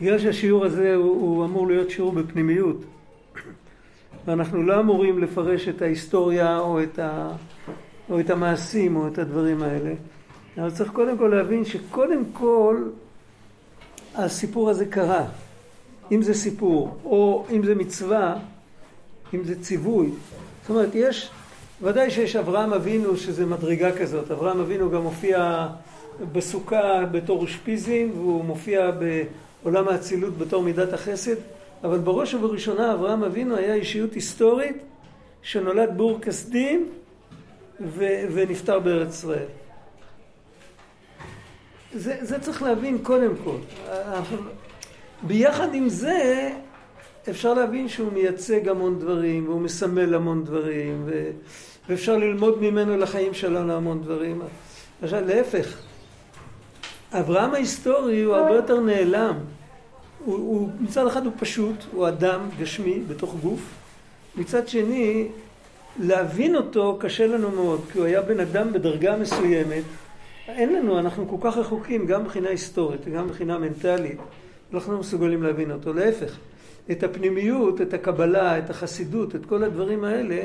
בגלל שהשיעור הזה הוא, הוא אמור להיות שיעור בפנימיות, ואנחנו לא אמורים לפרש את ההיסטוריה או את, ה, או את המעשים או את הדברים האלה, אבל צריך קודם כל להבין שקודם כל הסיפור הזה קרה. אם זה סיפור, או אם זה מצווה, אם זה ציווי. זאת אומרת, יש, ודאי שיש אברהם אבינו שזה מדרגה כזאת. אברהם אבינו גם מופיע בסוכה בתור אושפיזין, והוא מופיע בעולם האצילות בתור מידת החסד, אבל בראש ובראשונה אברהם אבינו היה אישיות היסטורית שנולד בור כסדים ונפטר בארץ ישראל. זה, זה צריך להבין קודם כל. ביחד עם זה אפשר להבין שהוא מייצג המון דברים והוא מסמל המון דברים ו... ואפשר ללמוד ממנו לחיים שלנו המון דברים. עכשיו להפך, אברהם ההיסטורי הוא הרבה יותר נעלם. הוא, הוא, מצד אחד הוא פשוט, הוא אדם גשמי בתוך גוף, מצד שני להבין אותו קשה לנו מאוד, כי הוא היה בן אדם בדרגה מסוימת. אין לנו, אנחנו כל כך רחוקים גם מבחינה היסטורית וגם מבחינה מנטלית. אנחנו לא מסוגלים להבין אותו. להפך, את הפנימיות, את הקבלה, את החסידות, את כל הדברים האלה,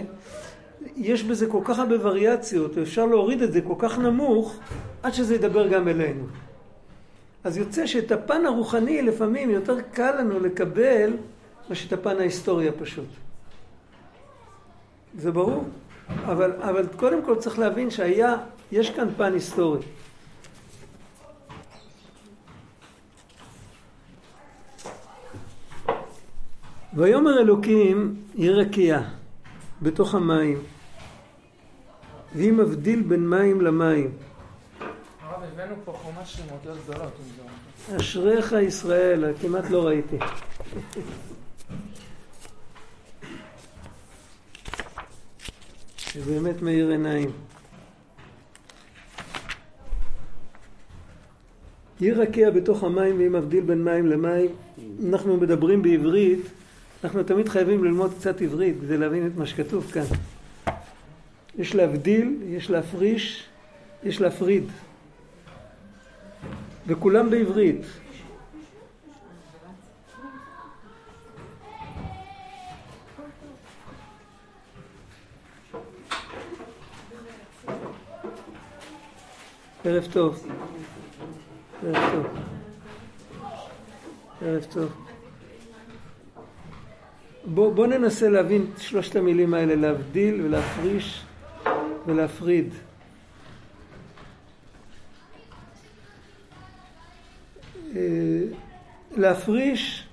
יש בזה כל כך הרבה וריאציות, אפשר להוריד את זה כל כך נמוך, עד שזה ידבר גם אלינו. אז יוצא שאת הפן הרוחני לפעמים יותר קל לנו לקבל מאשר את הפן ההיסטורי הפשוט. זה ברור, אבל, אבל קודם כל צריך להבין שהיה, יש כאן פן היסטורי. ויאמר אלוקים יהיה רקיע בתוך המים והיא מבדיל בין מים למים. הבאנו פה חומש עם אותיות גדולות. אשריך ישראל, כמעט לא ראיתי. זה באמת מאיר עיניים. יהיה רקיע בתוך המים והיא מבדיל בין מים למים. אנחנו מדברים בעברית אנחנו תמיד חייבים ללמוד קצת עברית כדי להבין את מה שכתוב כאן. יש להבדיל, יש להפריש, יש להפריד. וכולם בעברית. ערב טוב. ערב טוב. ערב טוב. בוא, בוא ננסה להבין את שלושת המילים האלה, להבדיל ולהפריש ולהפריד. להפריש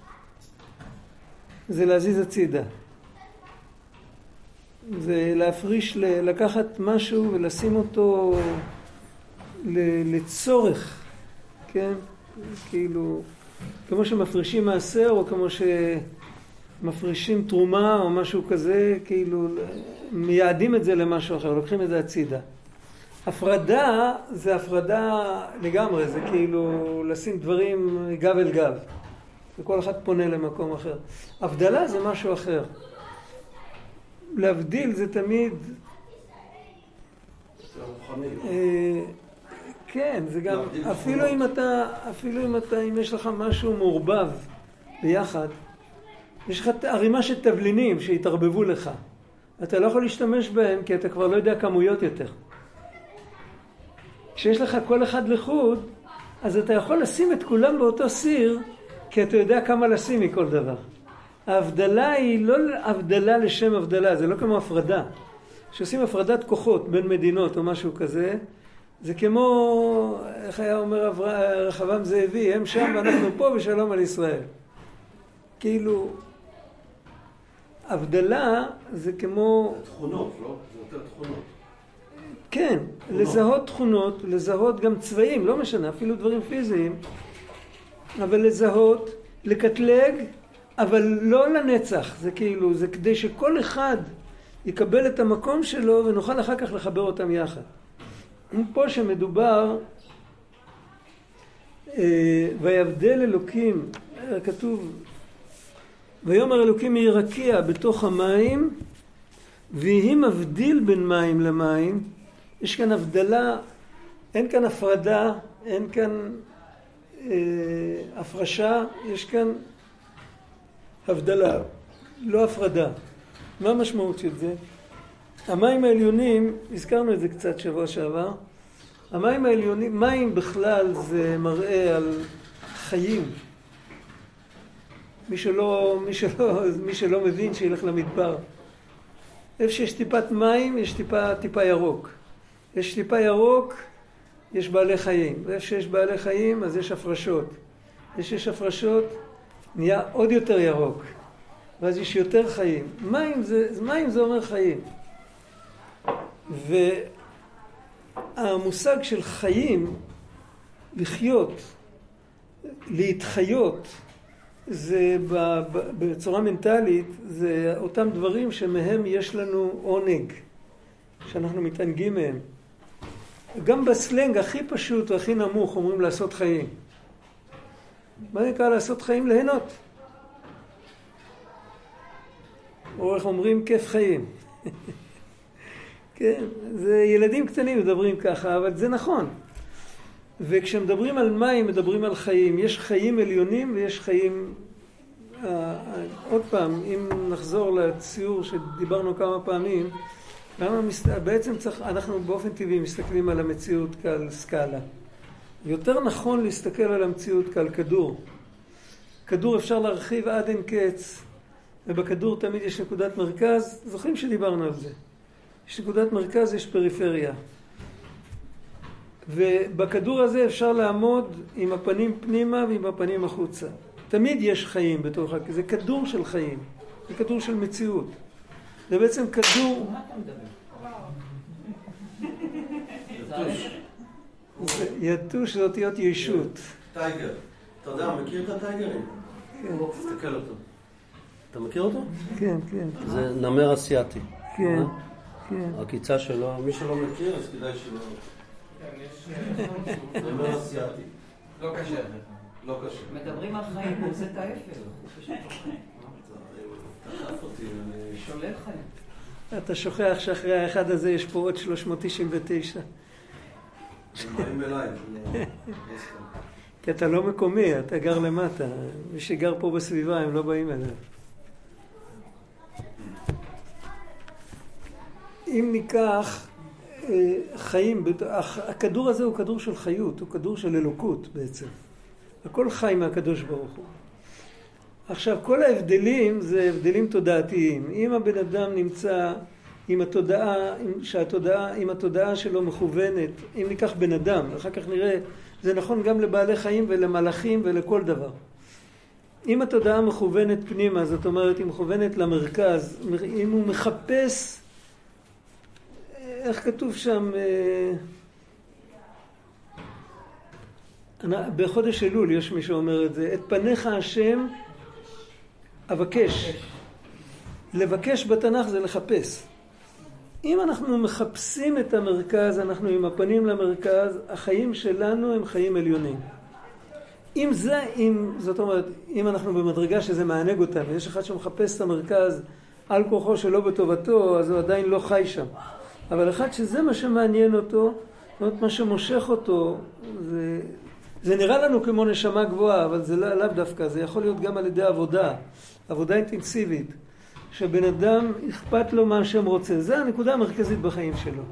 זה להזיז הצידה. זה להפריש, לקחת משהו ולשים אותו לצורך, כן? כאילו, כמו שמפרישים מעשר או כמו ש... מפרישים תרומה או משהו כזה, כאילו מייעדים את זה למשהו אחר, לוקחים את זה הצידה. הפרדה זה הפרדה לגמרי, זה כאילו לשים דברים גב אל גב. וכל אחד פונה למקום אחר. הבדלה זה משהו אחר. להבדיל זה תמיד... אה, כן, זה גם, אפילו אם אתה, אפילו אם אתה, אם יש לך משהו מעורבב ביחד, יש לך ערימה של תבלינים שהתערבבו לך. אתה לא יכול להשתמש בהם כי אתה כבר לא יודע כמויות יותר. כשיש לך כל אחד לחוד, אז אתה יכול לשים את כולם באותו סיר, כי אתה יודע כמה לשים מכל דבר. ההבדלה היא לא הבדלה לשם הבדלה, זה לא כמו הפרדה. כשעושים הפרדת כוחות בין מדינות או משהו כזה, זה כמו, איך היה אומר רחבעם זאבי, הם שם ואנחנו פה ושלום על ישראל. כאילו, הבדלה זה כמו... תכונות, לא? זה יותר תכונות. כן, תכונות. לזהות תכונות, לזהות גם צבעים, לא משנה, אפילו דברים פיזיים, אבל לזהות, לקטלג, אבל לא לנצח, זה כאילו, זה כדי שכל אחד יקבל את המקום שלו ונוכל אחר כך לחבר אותם יחד. פה שמדובר, אה, ויבדל אלוקים, כתוב ויאמר אלוקים יהי רקיע בתוך המים ויהי מבדיל בין מים למים יש כאן הבדלה, אין כאן הפרדה, אין כאן הפרשה, יש כאן הבדלה, לא הפרדה. מה המשמעות של זה? המים העליונים, הזכרנו את זה קצת שבוע שעבר, המים העליונים, מים בכלל זה מראה על חיים. מי שלא, מי שלא, מי שלא מבין שילך למדבר. איפה שיש טיפת מים יש טיפה, טיפה ירוק. יש טיפה ירוק, יש בעלי חיים. ואיפה שיש בעלי חיים אז יש הפרשות. איפה שיש הפרשות נהיה עוד יותר ירוק. ואז יש יותר חיים. מים זה, מים זה אומר חיים. והמושג של חיים, לחיות, להתחיות, זה בצורה מנטלית, זה אותם דברים שמהם יש לנו עונג, שאנחנו מתענגים מהם. גם בסלנג הכי פשוט והכי נמוך אומרים לעשות חיים. מה נקרא לעשות חיים? ליהנות. או איך אומרים? כיף חיים. כן, זה ילדים קטנים מדברים ככה, אבל זה נכון. וכשמדברים על מים מדברים על חיים. יש חיים עליונים ויש חיים... אה, אה, עוד פעם, אם נחזור לציור שדיברנו כמה פעמים, למה מס... בעצם צריך, אנחנו באופן טבעי מסתכלים על המציאות כעל סקאלה. יותר נכון להסתכל על המציאות כעל כדור. כדור אפשר להרחיב עד אין קץ, ובכדור תמיד יש נקודת מרכז. זוכרים שדיברנו על זה. יש נקודת מרכז, יש פריפריה. ובכדור הזה אפשר לעמוד עם הפנים פנימה ועם הפנים החוצה. תמיד יש חיים בתוך, זה כדור של חיים, זה כדור של מציאות. זה בעצם כדור... יתוש זה אותיות ישות. טייגר. אתה יודע, מכיר את הטייגרים? כן. תסתכל אותו. אתה מכיר אותו? כן, כן. זה נמר אסיאתי. כן, אה? כן. הקיצה שלו, מי שלא מכיר אז כדאי שלא... נמר אסיאתי. לא קשה. לא קשה. מדברים על חיים, הוא עושה את ההפך. תקף אותי, אני... שולל חיים. אתה שוכח שאחרי האחד הזה יש פה עוד 399. הם באים אליי. לא- לא. כי אתה לא מקומי, אתה גר למטה. מי שגר פה בסביבה, הם לא באים אליו. אם ניקח אה, חיים, הכדור הזה הוא כדור של חיות, הוא כדור של אלוקות בעצם. הכל חי מהקדוש ברוך הוא. עכשיו, כל ההבדלים זה הבדלים תודעתיים. אם הבן אדם נמצא עם התודעה, שהתודעה, אם התודעה שלו מכוונת, אם ניקח בן אדם, אחר כך נראה, זה נכון גם לבעלי חיים ולמלאכים ולכל דבר. אם התודעה מכוונת פנימה, זאת אומרת, היא מכוונת למרכז, אם הוא מחפש, איך כתוב שם, אה, בחודש אלול יש מי שאומר את זה, את פניך השם אבקש. לבקש בתנ"ך זה לחפש. אם אנחנו מחפשים את המרכז, אנחנו עם הפנים למרכז, החיים שלנו הם חיים עליונים. אם זה, אם, זאת אומרת, אם אנחנו במדרגה שזה מענג אותנו, יש אחד שמחפש את המרכז על כוחו שלא בטובתו, אז הוא עדיין לא חי שם. אבל אחד שזה מה שמעניין אותו, זאת אומרת, מה שמושך אותו, זה, זה נראה לנו כמו נשמה גבוהה, אבל זה לא, לאו דווקא, זה יכול להיות גם על ידי עבודה, עבודה אינטנסיבית. שבן אדם אכפת לו מה השם רוצה. זה הנקודה המרכזית בחיים שלו.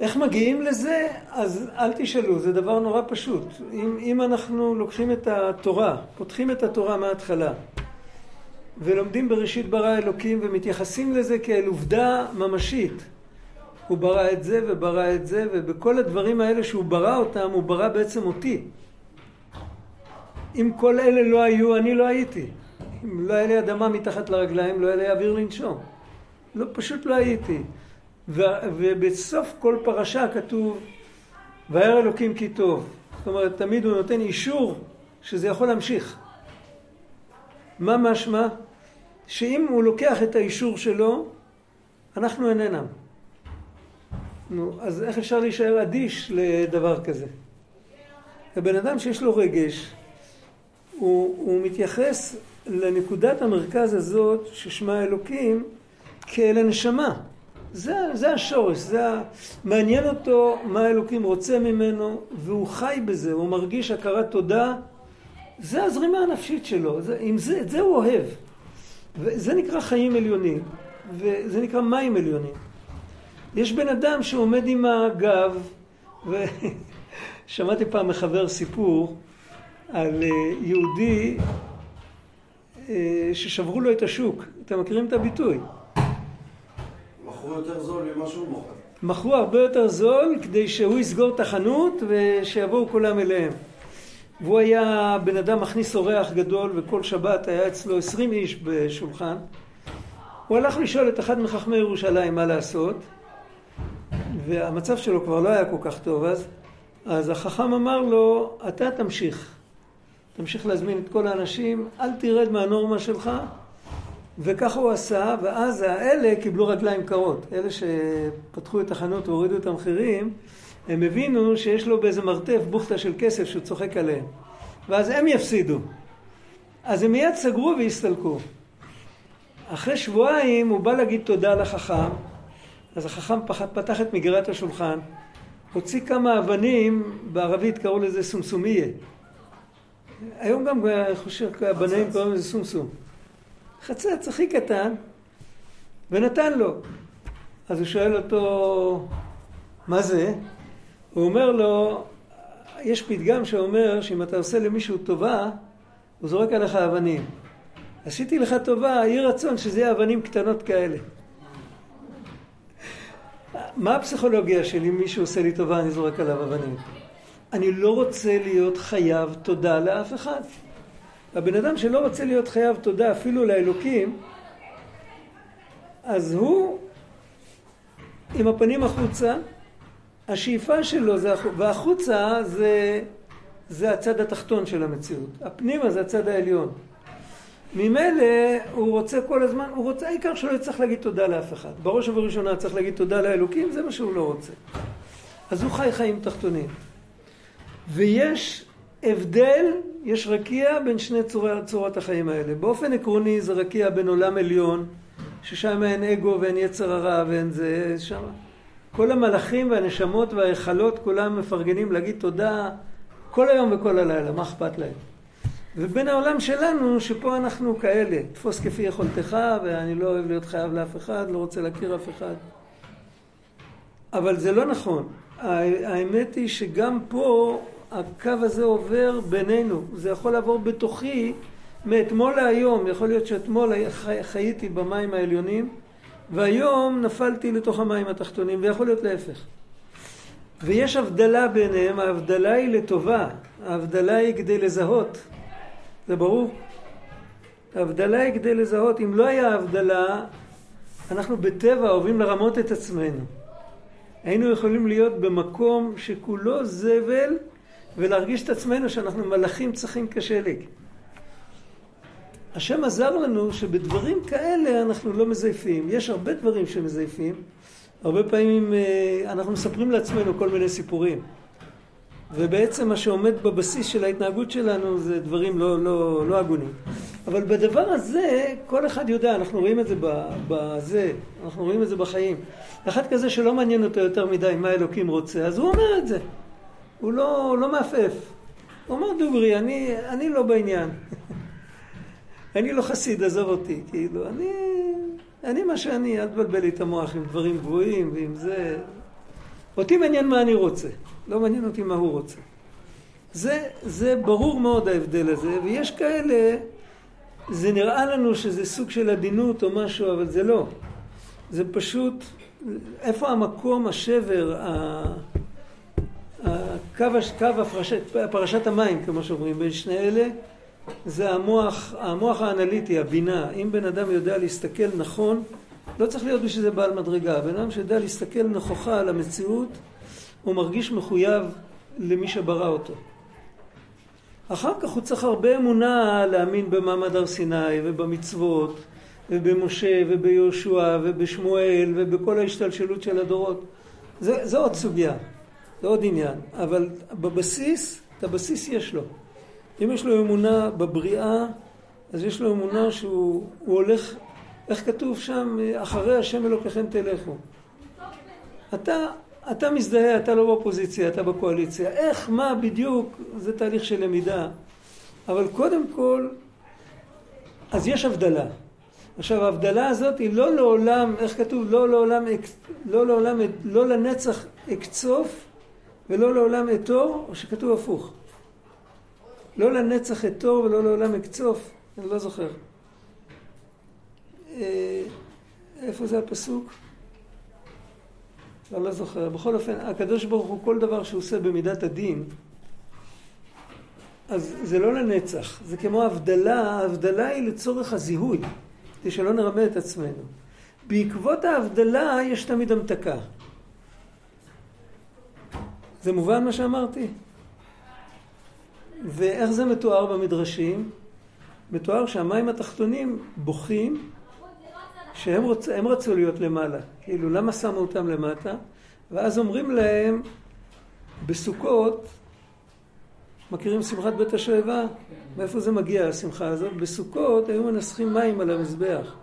איך מגיעים לזה? אז אל תשאלו, זה דבר נורא פשוט. אם, אם אנחנו לוקחים את התורה, פותחים את התורה מההתחלה, ולומדים בראשית ברא אלוקים ומתייחסים לזה כאל עובדה ממשית. הוא ברא את זה וברא את זה, ובכל הדברים האלה שהוא ברא אותם, הוא ברא בעצם אותי. אם כל אלה לא היו, אני לא הייתי. אם לא היה לי אדמה מתחת לרגליים, לא היה לי אוויר לנשום. לא, פשוט לא הייתי. ו, ובסוף כל פרשה כתוב, וירא אלוקים כי טוב. זאת אומרת, תמיד הוא נותן אישור שזה יכול להמשיך. מה משמע? שאם הוא לוקח את האישור שלו, אנחנו איננם. נו, אז איך אפשר להישאר אדיש לדבר כזה? הבן אדם שיש לו רגש, הוא, הוא מתייחס לנקודת המרכז הזאת ששמה אלוקים כאל הנשמה. זה, זה השורש, זה ה... מעניין אותו מה אלוקים רוצה ממנו, והוא חי בזה, הוא מרגיש הכרת תודה, זה הזרימה הנפשית שלו, זה, עם זה, את זה הוא אוהב. וזה נקרא חיים עליונים, וזה נקרא מים עליונים. יש בן אדם שעומד עם הגב, ושמעתי פעם מחבר סיפור על אה, יהודי אה, ששברו לו את השוק. אתם מכירים את הביטוי? מכרו יותר זול ממה שהוא מוכר. מכרו הרבה יותר זול כדי שהוא יסגור את החנות ושיבואו כולם אליהם. והוא היה בן אדם מכניס אורח גדול וכל שבת היה אצלו עשרים איש בשולחן. הוא הלך לשאול את אחד מחכמי ירושלים מה לעשות והמצב שלו כבר לא היה כל כך טוב אז, אז החכם אמר לו, אתה תמשיך. תמשיך להזמין את כל האנשים, אל תרד מהנורמה שלך, וככה הוא עשה, ואז האלה קיבלו רגליים קרות. אלה שפתחו את החנות והורידו את המחירים, הם הבינו שיש לו באיזה מרתף בוכטה של כסף שהוא צוחק עליהם. ואז הם יפסידו. אז הם מיד סגרו והסתלקו. אחרי שבועיים הוא בא להגיד תודה לחכם, אז החכם פתח את מגירת השולחן, הוציא כמה אבנים, בערבית קראו לזה סומסומיה. היום גם, חושב, הבנאים קוראים לזה סומסום. חצץ הכי קטן, ונתן לו. אז הוא שואל אותו, מה זה? הוא אומר לו, יש פתגם שאומר שאם אתה עושה למישהו טובה, הוא זורק עליך אבנים. עשיתי לך טובה, יהי רצון שזה יהיה אבנים קטנות כאלה. מה הפסיכולוגיה של אם מישהו עושה לי טובה, אני זורק עליו אבנים? אני לא רוצה להיות חייב תודה לאף אחד. הבן אדם שלא רוצה להיות חייב תודה אפילו לאלוקים, אז הוא עם הפנים החוצה, השאיפה שלו זה, והחוצה זה, זה הצד התחתון של המציאות. הפנימה זה הצד העליון. ממילא הוא רוצה כל הזמן, הוא רוצה, העיקר שלא יצטרך להגיד תודה לאף אחד. בראש ובראשונה צריך להגיד תודה לאלוקים, זה מה שהוא לא רוצה. אז הוא חי חיים תחתונים. ויש הבדל, יש רקיע בין שני צורי, צורות החיים האלה. באופן עקרוני זה רקיע בין עולם עליון, ששם אין אגו ואין יצר הרע ואין זה, שם. כל המלאכים והנשמות וההיכלות כולם מפרגנים להגיד תודה כל היום וכל הלילה, מה אכפת להם? ובין העולם שלנו, שפה אנחנו כאלה, תפוס כפי יכולתך, ואני לא אוהב להיות חייב לאף אחד, לא רוצה להכיר אף אחד. אבל זה לא נכון. האמת היא שגם פה הקו הזה עובר בינינו, זה יכול לעבור בתוכי מאתמול להיום, יכול להיות שאתמול חייתי במים העליונים והיום נפלתי לתוך המים התחתונים ויכול להיות להפך. ויש הבדלה ביניהם, ההבדלה היא לטובה, ההבדלה היא כדי לזהות, זה ברור? ההבדלה היא כדי לזהות, אם לא היה הבדלה, אנחנו בטבע אוהבים לרמות את עצמנו. היינו יכולים להיות במקום שכולו זבל ולהרגיש את עצמנו שאנחנו מלאכים צחים כשלג. השם עזר לנו שבדברים כאלה אנחנו לא מזייפים. יש הרבה דברים שמזייפים. הרבה פעמים אה, אנחנו מספרים לעצמנו כל מיני סיפורים. ובעצם מה שעומד בבסיס של ההתנהגות שלנו זה דברים לא, לא, לא הגונים. אבל בדבר הזה, כל אחד יודע, אנחנו רואים את זה בזה, אנחנו רואים את זה בחיים. אחד כזה שלא מעניין אותו יותר מדי מה אלוקים רוצה, אז הוא אומר את זה. הוא לא, לא מעפף. הוא אומר דוגרי, אני, אני לא בעניין. אני לא חסיד, עזוב אותי. כאילו, אני, אני מה שאני, אל תבלבל לי את המוח עם דברים גבוהים ועם זה. אותי מעניין מה אני רוצה, לא מעניין אותי מה הוא רוצה. זה, זה ברור מאוד ההבדל הזה, ויש כאלה, זה נראה לנו שזה סוג של עדינות או משהו, אבל זה לא. זה פשוט, איפה המקום, השבר, קו, קו הפרשת, פרשת המים, כמו שאומרים, בין שני אלה, זה המוח, המוח האנליטי, הבינה. אם בן אדם יודע להסתכל נכון, לא צריך להיות בשביל זה בעל מדרגה. בן אדם שיודע להסתכל נכוחה על המציאות, הוא מרגיש מחויב למי שברא אותו. אחר כך הוא צריך הרבה אמונה להאמין במעמד הר סיני ובמצוות ובמשה וביהושע ובשמואל ובכל ההשתלשלות של הדורות. זה, זה עוד סוגיה. זה עוד עניין, אבל בבסיס, את הבסיס יש לו. אם יש לו אמונה בבריאה, אז יש לו אמונה שהוא הולך, איך כתוב שם, אחרי השם אלוקיכם תלכו. אתה, אתה מזדהה, אתה לא באופוזיציה, אתה בקואליציה. איך, מה בדיוק, זה תהליך של למידה. אבל קודם כל, אז יש הבדלה. עכשיו ההבדלה הזאת היא לא לעולם, איך כתוב? לא לעולם, לא לעולם, לא לנצח אקצוף ולא לעולם אתור, או שכתוב הפוך. לא לנצח אתור ולא לעולם אקצוף, אני לא זוכר. אה, איפה זה הפסוק? לא, לא זוכר. בכל אופן, הקדוש ברוך הוא, כל דבר שהוא עושה במידת הדין, אז זה לא לנצח, זה כמו הבדלה, ההבדלה היא לצורך הזיהוי, כדי שלא נרמה את עצמנו. בעקבות ההבדלה יש תמיד המתקה. זה מובן מה שאמרתי? ואיך זה מתואר במדרשים? מתואר שהמים התחתונים בוכים שהם רוצ, רצו להיות למעלה. כאילו, למה שמו אותם למטה? ואז אומרים להם, בסוכות, מכירים שמחת בית השואבה? מאיפה זה מגיע השמחה הזאת? בסוכות היו מנסחים מים על המזבח.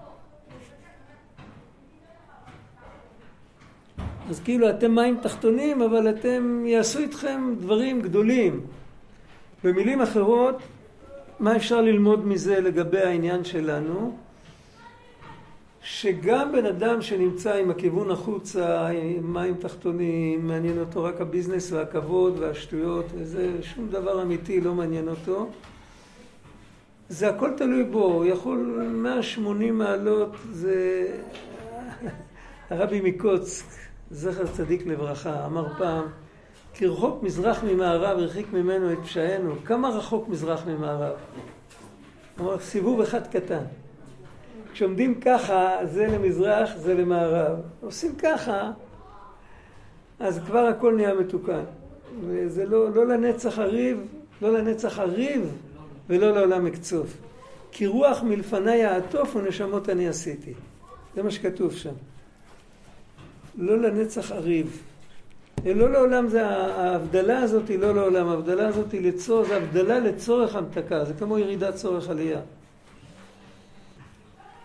אז כאילו אתם מים תחתונים, אבל אתם יעשו איתכם דברים גדולים. במילים אחרות, מה אפשר ללמוד מזה לגבי העניין שלנו? שגם בן אדם שנמצא עם הכיוון החוצה, עם מים תחתונים, מעניין אותו רק הביזנס והכבוד והשטויות וזה, שום דבר אמיתי לא מעניין אותו. זה הכל תלוי בו, הוא יכול 180 מעלות, זה... הרבי מקוצק, זכר צדיק לברכה, אמר פעם, כי רחוק מזרח ממערב, הרחיק ממנו את פשענו. כמה רחוק מזרח ממערב? הוא אמר, סיבוב אחד קטן. כשעומדים ככה, זה למזרח, זה למערב. עושים ככה, אז כבר הכל נהיה מתוקן. וזה לא, לא לנצח הריב, לא לנצח הריב ולא לעולם אקצוף. כי רוח מלפני יעטוף ונשמות אני עשיתי. זה מה שכתוב שם. לא לנצח הריב. לא לעולם זה, ההבדלה הזאת היא לא לעולם, ההבדלה הזאת היא לצורך, זה הבדלה לצורך המתקה, זה כמו ירידת צורך עלייה.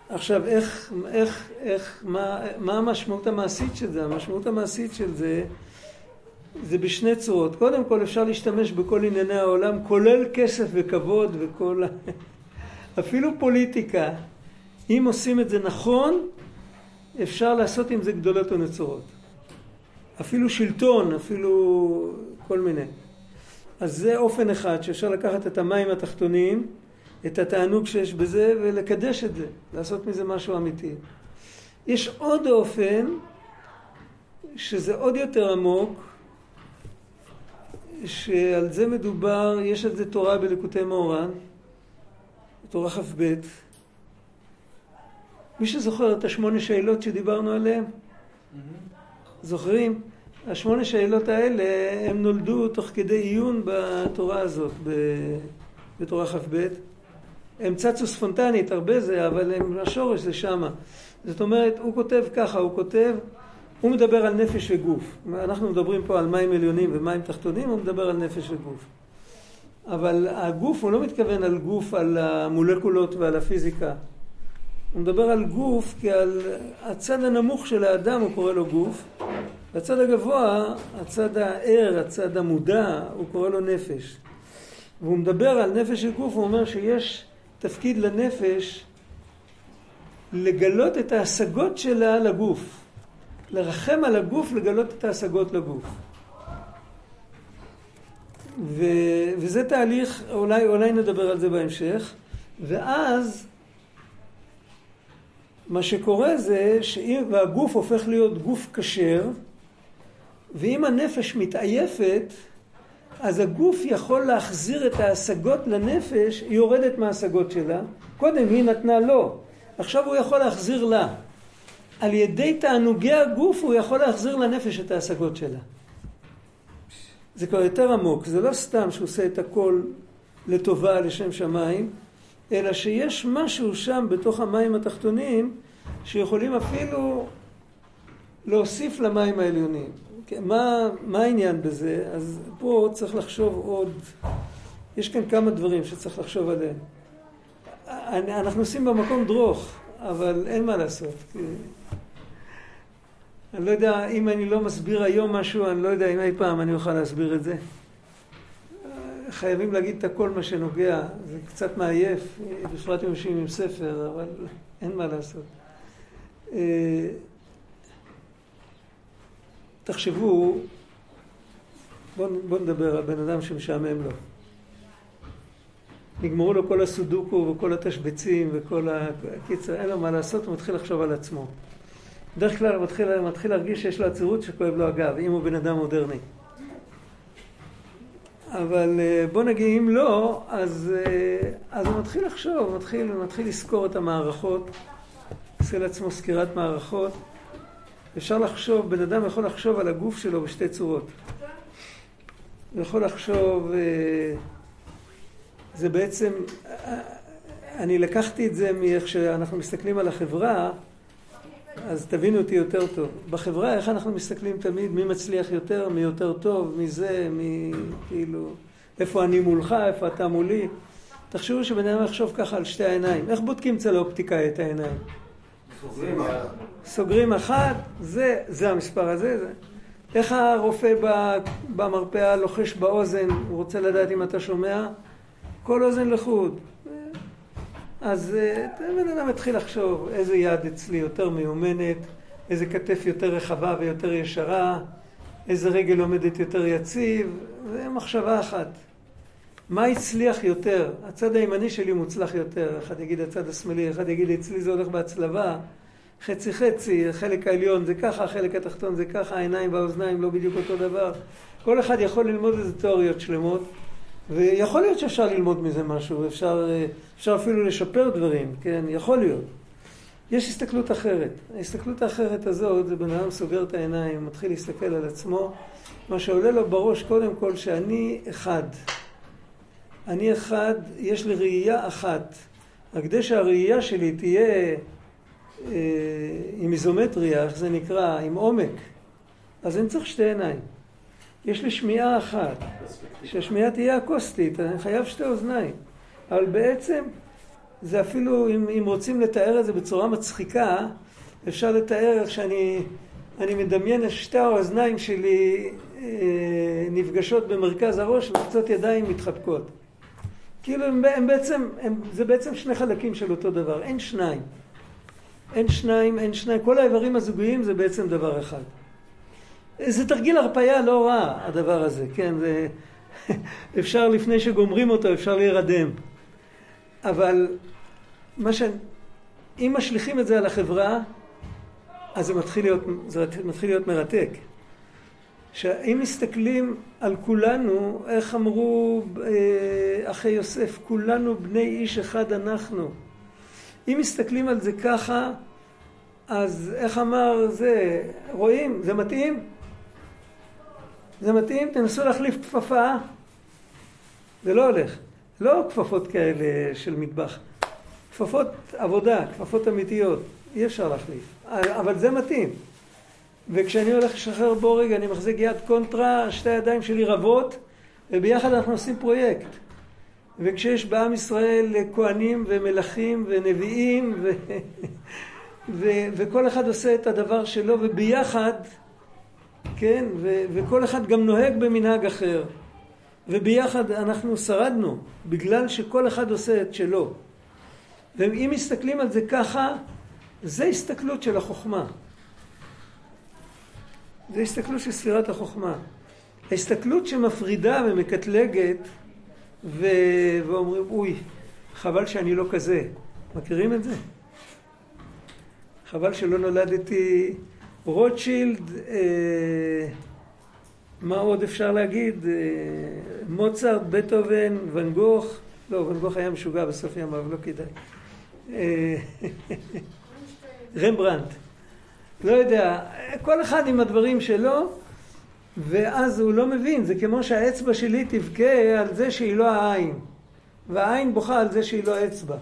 עכשיו, איך, איך, איך, מה, מה המשמעות המעשית של זה? המשמעות המעשית של זה, זה בשני צורות. קודם כל, אפשר להשתמש בכל ענייני העולם, כולל כסף וכבוד וכל... אפילו פוליטיקה. אם עושים את זה נכון, אפשר לעשות עם זה גדולות ונצורות. אפילו שלטון, אפילו כל מיני. אז זה אופן אחד שאפשר לקחת את המים התחתונים את התענוג שיש בזה ולקדש את זה, לעשות מזה משהו אמיתי. יש עוד אופן שזה עוד יותר עמוק, שעל זה מדובר, יש על זה תורה בלקוטי מאורן, תורה כ"ב. מי שזוכר את השמונה שאלות שדיברנו עליהן? Mm-hmm. זוכרים? השמונה שאלות האלה, הם נולדו תוך כדי עיון בתורה הזאת, בתורה כ"ב. הם צצו ספונטנית, הרבה זה, אבל הם, השורש זה שמה. זאת אומרת, הוא כותב ככה, הוא כותב, הוא מדבר על נפש וגוף. אנחנו מדברים פה על מים עליונים ומים תחתונים, הוא מדבר על נפש וגוף. אבל הגוף, הוא לא מתכוון על גוף, על המולקולות ועל הפיזיקה. הוא מדבר על גוף כעל הצד הנמוך של האדם, הוא קורא לו גוף. והצד הגבוה, הצד הער, הצד המודע, הוא קורא לו נפש. והוא מדבר על נפש וגוף, הוא אומר שיש תפקיד לנפש לגלות את ההשגות שלה לגוף. לרחם על הגוף, לגלות את ההשגות לגוף. ו, וזה תהליך, אולי, אולי נדבר על זה בהמשך, ואז מה שקורה זה שאם, והגוף הופך להיות גוף כשר, ואם הנפש מתעייפת, אז הגוף יכול להחזיר את ההשגות לנפש, היא יורדת מההשגות שלה. קודם היא נתנה לו, עכשיו הוא יכול להחזיר לה. על ידי תענוגי הגוף הוא יכול להחזיר לנפש את ההשגות שלה. זה כבר יותר עמוק, זה לא סתם שהוא עושה את הכל לטובה לשם שמיים, אלא שיש משהו שם בתוך המים התחתונים שיכולים אפילו להוסיף למים העליונים. כן, מה, מה העניין בזה? אז פה צריך לחשוב עוד, יש כאן כמה דברים שצריך לחשוב עליהם. אנחנו עושים במקום דרוך, אבל אין מה לעשות. אני לא יודע, אם אני לא מסביר היום משהו, אני לא יודע אם אי פעם אני אוכל להסביר את זה. חייבים להגיד את הכל מה שנוגע, זה קצת מעייף, בפרט אם יושבים עם ספר, אבל אין מה לעשות. תחשבו, בואו בוא נדבר על בן אדם שמשעמם לו. נגמרו לו כל הסודוקו וכל התשבצים וכל ה... קיצר, אין לו מה לעשות, הוא מתחיל לחשוב על עצמו. בדרך כלל הוא מתחיל, מתחיל להרגיש שיש לו עצירות שכואב לו הגב, אם הוא בן אדם מודרני. אבל אה, בוא נגיד, אם לא, אז, אה, אז הוא מתחיל לחשוב, הוא מתחיל, מתחיל לזכור את המערכות, עושה לעצמו סקירת מערכות. אפשר לחשוב, בן אדם יכול לחשוב על הגוף שלו בשתי צורות. הוא יכול לחשוב, אה, זה בעצם, אני לקחתי את זה מאיך שאנחנו מסתכלים על החברה, אז תבינו אותי יותר טוב. בחברה, איך אנחנו מסתכלים תמיד, מי מצליח יותר, מי יותר טוב, מי זה, מי כאילו, איפה אני מולך, איפה אתה מולי. תחשבו שבן אדם יחשוב ככה על שתי העיניים. איך בודקים אצל האופטיקאי את העיניים? סוגרים אחת. זה, זה המספר הזה. זה. איך הרופא במרפאה לוחש באוזן, הוא רוצה לדעת אם אתה שומע? כל אוזן לחוד. אז אה, בן אדם מתחיל לחשוב איזה יד אצלי יותר מיומנת, איזה כתף יותר רחבה ויותר ישרה, איזה רגל עומדת יותר יציב, זה מחשבה אחת. מה הצליח יותר? הצד הימני שלי מוצלח יותר, אחד יגיד הצד השמאלי, אחד יגיד אצלי זה הולך בהצלבה, חצי חצי, החלק העליון זה ככה, החלק התחתון זה ככה, העיניים והאוזניים לא בדיוק אותו דבר. כל אחד יכול ללמוד איזה תיאוריות שלמות. ויכול להיות שאפשר ללמוד מזה משהו, אפשר, אפשר אפילו לשפר דברים, כן? יכול להיות. יש הסתכלות אחרת. ההסתכלות האחרת הזאת, זה בן אדם סוגר את העיניים, מתחיל להסתכל על עצמו. מה שעולה לו בראש קודם כל, שאני אחד. אני אחד, יש לי ראייה אחת. רק כדי שהראייה שלי תהיה אה, עם איזומטריה, איך זה נקרא, עם עומק, אז אני צריך שתי עיניים. יש לי שמיעה אחת, שהשמיעה תהיה אקוסטית, אני חייב שתי אוזניים. אבל בעצם, זה אפילו, אם, אם רוצים לתאר את זה בצורה מצחיקה, אפשר לתאר איך שאני אני מדמיין את שתי האוזניים שלי אה, נפגשות במרכז הראש וקצות ידיים מתחבקות. כאילו הם, הם בעצם, הם, זה בעצם שני חלקים של אותו דבר, אין שניים. אין שניים, אין שניים, כל האיברים הזוגיים זה בעצם דבר אחד. זה תרגיל הרפאיה לא רע, הדבר הזה, כן? זה... אפשר לפני שגומרים אותו, אפשר להירדם. אבל מה ש... אם משליכים את זה על החברה, אז זה מתחיל להיות, זה מתחיל להיות מרתק. שאם מסתכלים על כולנו, איך אמרו אה, אחי יוסף, כולנו בני איש אחד אנחנו. אם מסתכלים על זה ככה, אז איך אמר זה, רואים, זה מתאים? זה מתאים? תנסו להחליף כפפה. זה לא הולך. לא כפפות כאלה של מטבח. כפפות עבודה, כפפות אמיתיות. אי אפשר להחליף. אבל זה מתאים. וכשאני הולך לשחרר בורג, אני מחזיק יד קונטרה, שתי הידיים שלי רבות, וביחד אנחנו עושים פרויקט. וכשיש בעם ישראל כהנים ומלכים ונביאים, ו... ו... וכל אחד עושה את הדבר שלו, וביחד כן? ו- וכל אחד גם נוהג במנהג אחר. וביחד אנחנו שרדנו, בגלל שכל אחד עושה את שלו. ואם מסתכלים על זה ככה, זה הסתכלות של החוכמה. זה הסתכלות של ספירת החוכמה. ההסתכלות שמפרידה ומקטלגת ו... ואומרים, אוי, חבל שאני לא כזה. מכירים את זה? חבל שלא נולדתי רוטשילד, אה, מה עוד אפשר להגיד? אה, מוצרט, בטהובן, ואן גוך, לא, ואן גוך היה משוגע בסוף ימיו, לא כדאי. אה, רמברנט, לא יודע, כל אחד עם הדברים שלו, ואז הוא לא מבין, זה כמו שהאצבע שלי תבכה על זה שהיא לא העין, והעין בוכה על זה שהיא לא האצבע.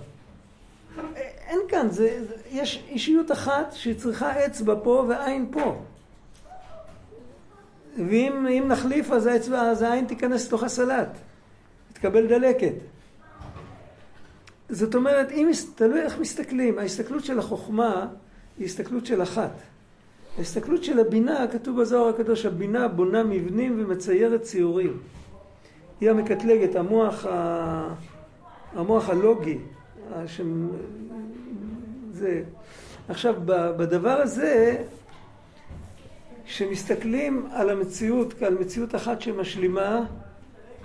אין כאן, זה, זה, יש אישיות אחת שצריכה אצבע פה ועין פה. ואם נחליף אז האצבע, אז העין תיכנס לתוך הסלט, תקבל דלקת. זאת אומרת, אם, תלוי איך מסתכלים, ההסתכלות של החוכמה היא הסתכלות של אחת. ההסתכלות של הבינה, כתוב בזוהר הקדוש, הבינה בונה מבנים ומציירת ציורים. היא המקטלגת, המוח, ה... המוח הלוגי. ש... זה. עכשיו, בדבר הזה, כשמסתכלים על המציאות כעל מציאות אחת שמשלימה,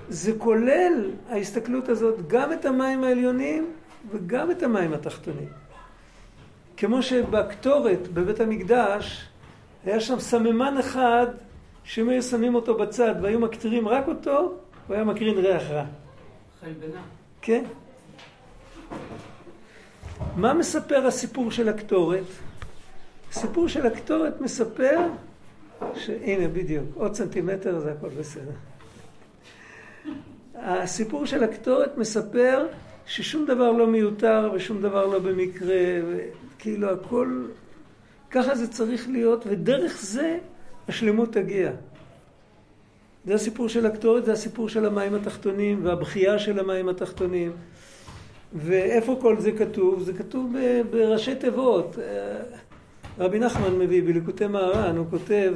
זה כולל ההסתכלות הזאת גם את המים העליונים וגם את המים התחתונים. כמו שבקטורת בבית המקדש היה שם סממן אחד שאם היו שמים אותו בצד והיו מקטירים רק אותו, הוא היה מקרין ריח רע. חלבנה. כן. מה מספר הסיפור של הקטורת? הסיפור של הקטורת מספר שהנה בדיוק, עוד סנטימטר זה הכל בסדר. הסיפור של הקטורת מספר ששום דבר לא מיותר ושום דבר לא במקרה, כאילו הכל, ככה זה צריך להיות, ודרך זה השלמות תגיע. זה הסיפור של הקטורת, זה הסיפור של המים התחתונים והבכייה של המים התחתונים. ואיפה כל זה כתוב? זה כתוב בראשי תיבות. רבי נחמן מביא בליקוטי מהר"ן, הוא כותב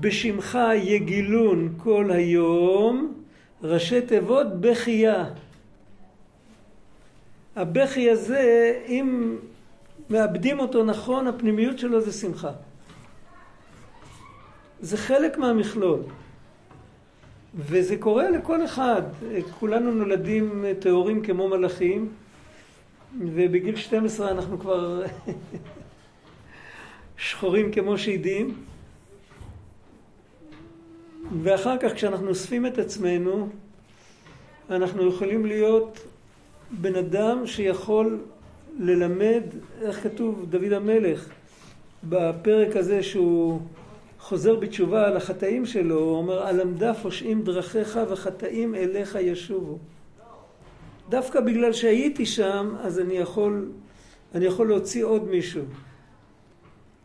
בשמך יגילון כל היום, ראשי תיבות בכייה. הבכי הזה, אם מאבדים אותו נכון, הפנימיות שלו זה שמחה. זה חלק מהמכלול. וזה קורה לכל אחד. כולנו נולדים טהורים כמו מלאכים, ובגיל 12 אנחנו כבר שחורים כמו שידים. ואחר כך כשאנחנו אוספים את עצמנו, אנחנו יכולים להיות בן אדם שיכול ללמד, איך כתוב דוד המלך בפרק הזה שהוא חוזר בתשובה על החטאים שלו, הוא אומר, על עמדה פושעים דרכיך וחטאים אליך ישובו. דווקא בגלל שהייתי שם, אז אני יכול, אני יכול להוציא עוד מישהו.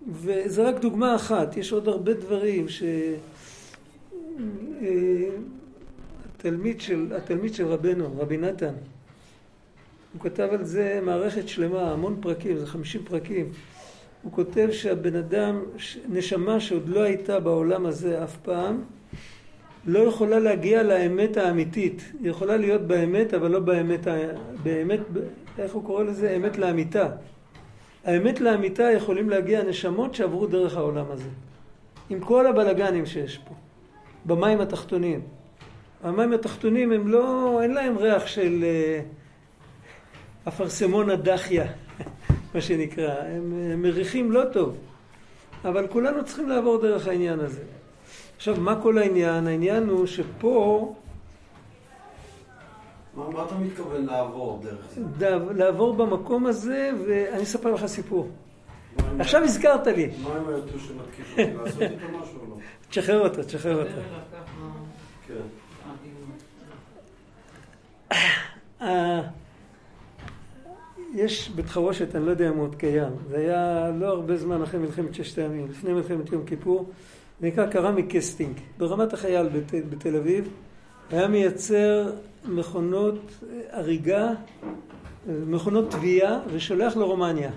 וזה רק דוגמה אחת, יש עוד הרבה דברים שהתלמיד של, התלמיד של רבנו, רבי נתן, הוא כתב על זה מערכת שלמה, המון פרקים, זה חמישים פרקים. הוא כותב שהבן אדם, נשמה שעוד לא הייתה בעולם הזה אף פעם, לא יכולה להגיע לאמת האמיתית. היא יכולה להיות באמת, אבל לא באמת, באמת, איך הוא קורא לזה? אמת לאמיתה. האמת לאמיתה יכולים להגיע נשמות שעברו דרך העולם הזה. עם כל הבלגנים שיש פה. במים התחתונים. המים התחתונים הם לא, אין להם ריח של uh, אפרסמון הדחיה, מה שנקרא. הם, הם מריחים לא טוב. אבל כולנו צריכים לעבור דרך העניין הזה. עכשיו, מה כל העניין? העניין הוא שפה... מה, מה אתה מתכוון לעבור דרך זה? לעבור במקום הזה, ואני אספר לך סיפור. עכשיו הזכרת לי. מה עם היתוש שמתקיף אותי? לעשות איתו משהו או לא? תשחרר אותו, תשחרר אותו. כן. אה, יש בית חרושת, אני לא יודע אם הוא עוד קיים, זה היה לא הרבה זמן אחרי מלחמת ששת הימים, לפני מלחמת יום כיפור, נקרא קרמי קסטינג, ברמת החייל בת, בתל אביב, היה מייצר מכונות הריגה, מכונות תביעה, ושולח לרומניה.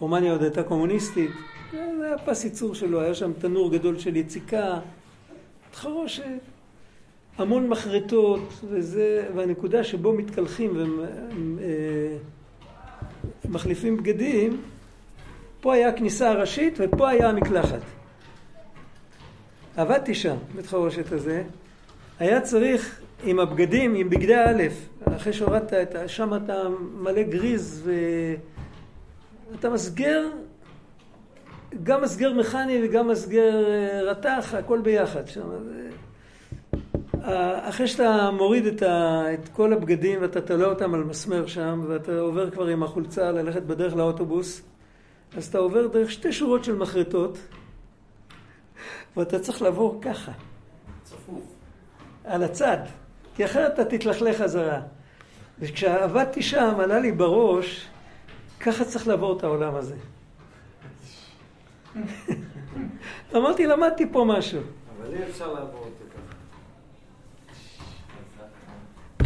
רומניה עוד הייתה קומוניסטית, זה היה פס ייצור שלו, היה שם תנור גדול של יציקה, חרושת, המון מחרטות, וזה, והנקודה שבו מתקלחים ומחליפים בגדים, פה היה הכניסה הראשית ופה היה המקלחת. עבדתי שם, בית חרושת הזה, היה צריך עם הבגדים, עם בגדי א', אחרי שהורדת את, שם אתה מלא גריז ואתה מסגר גם מסגר מכני וגם מסגר אה, רתח, הכל ביחד שם. אה, אחרי שאתה מוריד את, ה, את כל הבגדים ואתה תולה אותם על מסמר שם ואתה עובר כבר עם החולצה ללכת בדרך לאוטובוס אז אתה עובר דרך שתי שורות של מחרטות ואתה צריך לעבור ככה. צפוף. על הצד, כי אחרת אתה תתלכלך חזרה. וכשעבדתי שם עלה לי בראש, ככה צריך לעבור את העולם הזה. אמרתי, למדתי פה משהו. אבל אי אפשר לעבור אותו ככה.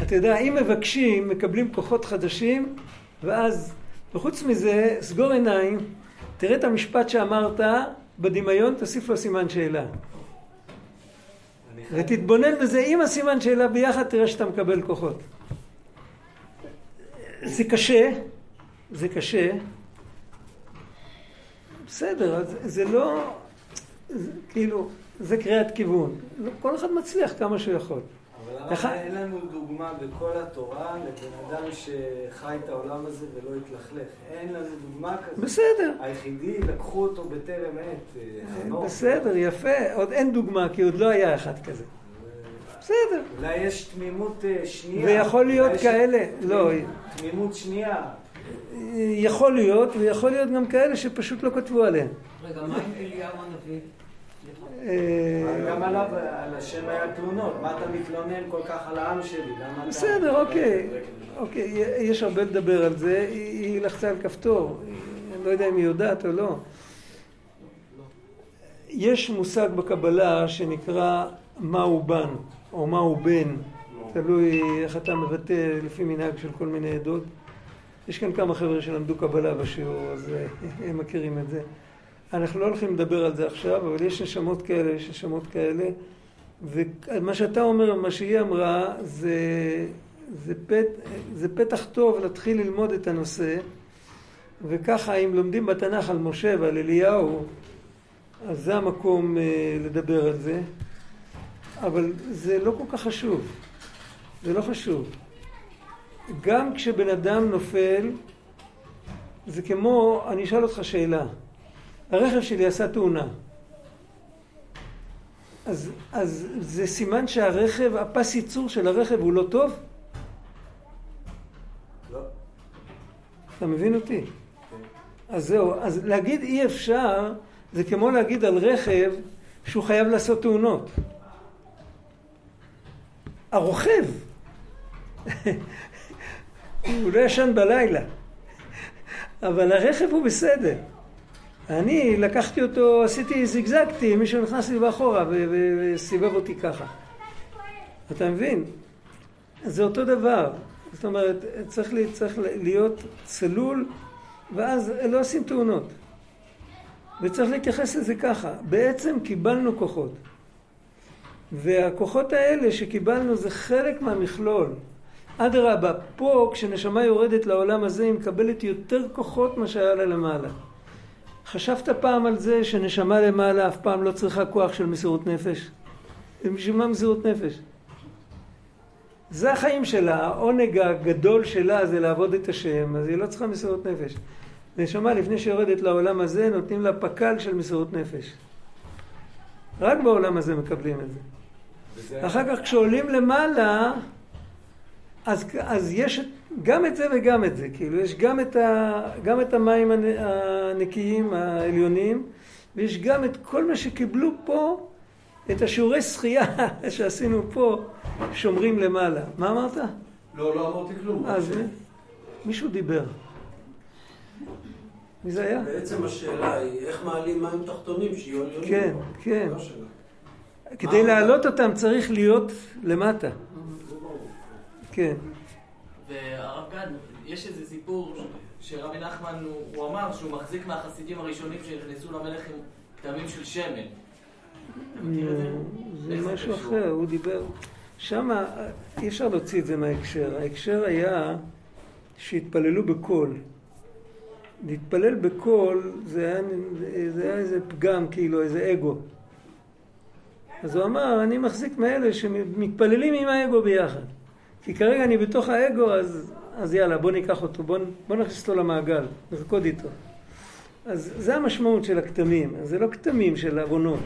אתה יודע, אם מבקשים, מקבלים כוחות חדשים, ואז, וחוץ מזה, סגור עיניים, תראה את המשפט שאמרת, בדמיון תוסיף לו סימן שאלה. ותתבונן בזה עם הסימן שאלה ביחד, תראה שאתה מקבל כוחות. זה קשה, זה קשה. בסדר, אז זה לא, זה, כאילו, זה קריאת כיוון. כל אחד מצליח כמה שהוא יכול. אבל למה אין לנו דוגמה בכל התורה לבן אדם שחי את העולם הזה ולא התלכלך? אין לנו דוגמה כזאת. בסדר, היחידי, לקחו אותו בטרם עת. אה, חנוך. בסדר, יפה. עוד אין דוגמה, כי עוד לא היה אחד כזה. בסדר. אולי יש תמימות אה, שנייה. ויכול להיות כאלה, לא, תמימות שנייה. יכול להיות, ויכול להיות גם כאלה שפשוט לא כתבו עליהם. רגע, מה עם אליהו הנביא? אה, גם עליו, על השם היה תלונות. מה אתה מתלונן כל כך על העם שלי? בסדר, אוקיי. אוקיי, יש הרבה לדבר על זה. היא היא לחצה על כפתור. אני לא יודע אם היא יודעת או לא. יש מושג בקבלה שנקרא מהו בן, או מהו בן. תלוי איך אתה מבטא לפי מנהג של כל מיני עדות. יש כאן כמה חבר'ה שלמדו קבלה בשיעור, אז אה, הם מכירים את זה. אנחנו לא הולכים לדבר על זה עכשיו, אבל יש נשמות כאלה, יש נשמות כאלה. ומה שאתה אומר, מה שהיא אמרה, זה, זה, פת, זה פתח טוב להתחיל ללמוד את הנושא, וככה אם לומדים בתנ"ך על משה ועל אליהו, אז זה המקום אה, לדבר על זה, אבל זה לא כל כך חשוב, זה לא חשוב. גם כשבן אדם נופל, זה כמו, אני אשאל אותך שאלה, הרכב שלי עשה תאונה. אז, אז זה סימן שהרכב, הפס ייצור של הרכב הוא לא טוב? לא. אתה מבין אותי? אז זהו, אז להגיד אי אפשר, זה כמו להגיד על רכב שהוא חייב לעשות תאונות. הרוכב, הוא לא ישן בלילה, אבל הרכב הוא בסדר. אני לקחתי אותו, עשיתי, זיגזגתי, מישהו נכנס לי באחורה וסיבב אותי ככה. אתה מבין? זה אותו דבר. זאת אומרת, צריך, לי, צריך להיות צלול, ואז לא עושים תאונות. וצריך להתייחס לזה ככה. בעצם קיבלנו כוחות. והכוחות האלה שקיבלנו זה חלק מהמכלול. אדרבה, פה כשנשמה יורדת לעולם הזה היא מקבלת יותר כוחות ממה שהיה לה למעלה. חשבת פעם על זה שנשמה למעלה אף פעם לא צריכה כוח של מסירות נפש? בשביל מה מסירות נפש? זה החיים שלה, העונג הגדול שלה זה לעבוד את השם, אז היא לא צריכה מסירות נפש. נשמה לפני שיורדת לעולם הזה נותנים לה פק"ל של מסירות נפש. רק בעולם הזה מקבלים את זה. וזה- אחר כך כשעולים למעלה, אז, אז יש את- גם את זה וגם את זה, כאילו יש גם את, ה, גם את המים הנ- הנקיים העליונים, ויש גם את כל מה שקיבלו פה, את השיעורי שחייה שעשינו פה, שומרים למעלה. מה אמרת? לא, לא אמרתי כלום. אז מישהו דיבר. מי זה היה? בעצם השאלה היא, איך מעלים מים תחתונים שיהיו עליונים? כן, כן. השאלה. כדי להעלות אותם צריך להיות למטה. כן. והרב גד, יש איזה סיפור שרבי נחמן, הוא- אמר שהוא מחזיק מהחסידים הראשונים שנכנסו למלך עם טעמים של שמן. אתה מכיר את זה? משהו? אחר, הוא דיבר. שם אי אפשר להוציא את זה מההקשר. ההקשר היה שהתפללו בקול. להתפלל בקול זה היה, זה היה איזה פגם, כאילו, איזה אגו. אז הוא אמר, אני מחזיק מאלה שמתפללים עם האגו ביחד. כי כרגע אני בתוך האגו, אז, אז יאללה, בוא ניקח אותו, בוא, בוא נכניס אותו למעגל, נרקוד איתו. אז זה המשמעות של הכתמים, זה לא כתמים של עוונות.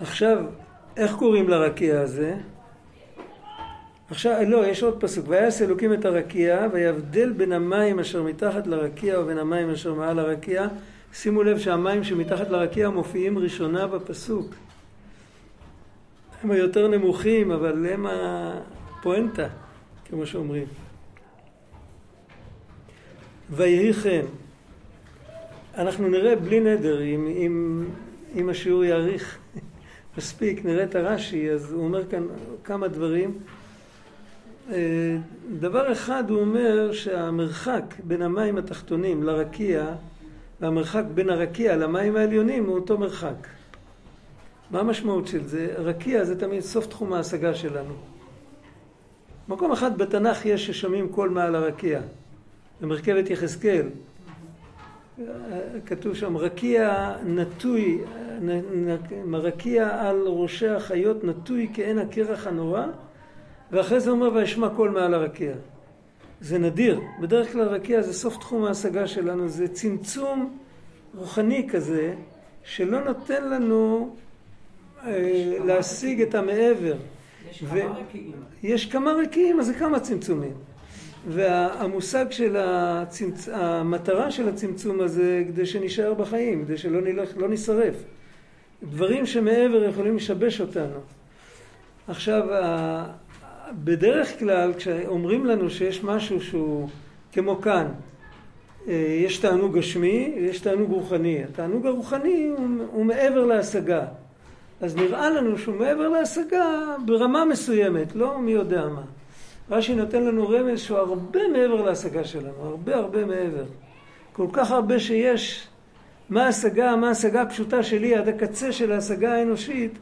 עכשיו, איך קוראים לרקיע הזה? עכשיו, לא, יש עוד פסוק. ויעש אלוקים את הרקיע, ויבדל בין המים אשר מתחת לרקיע ובין המים אשר מעל הרקיע. שימו לב שהמים שמתחת לרקיע מופיעים ראשונה בפסוק. הם היותר נמוכים, אבל הם הפואנטה, כמו שאומרים. ויהי כן. אנחנו נראה בלי נדר, אם, אם, אם השיעור יאריך מספיק, נראה את הרש"י, אז הוא אומר כאן כמה דברים. אה, דבר אחד הוא אומר שהמרחק בין המים התחתונים לרקיע והמרחק בין הרקיע למים העליונים הוא אותו מרחק. מה המשמעות של זה? רקיע זה תמיד סוף תחום ההשגה שלנו. מקום אחד בתנ"ך יש ששומעים קול מעל הרקיע, במרכבת יחזקאל. כתוב שם רקיע נטוי, רקיע על ראשי החיות נטוי כעין הקרח הנורא ואחרי זה אומר וישמע קול מעל הרקיע. זה נדיר, בדרך כלל רקיע זה סוף תחום ההשגה שלנו, זה צמצום רוחני כזה שלא נותן לנו אה, להשיג את המעבר. יש כמה רקיעים. יש כמה רקיעים, אז זה כמה צמצומים. והמושג של הצמצ... המטרה של הצמצום הזה כדי שנישאר בחיים, כדי שלא נלך, לא נשרף. דברים שמעבר יכולים לשבש אותנו. עכשיו, בדרך כלל כשאומרים לנו שיש משהו שהוא כמו כאן, אה, יש תענוג גשמי, יש תענוג רוחני. התענוג הרוחני הוא, הוא מעבר להשגה. אז נראה לנו שהוא מעבר להשגה ברמה מסוימת, לא מי יודע מה. רש"י נותן לנו רמז שהוא הרבה מעבר להשגה שלנו, הרבה הרבה מעבר. כל כך הרבה שיש מה ההשגה, מה ההשגה הפשוטה שלי עד הקצה של ההשגה האנושית,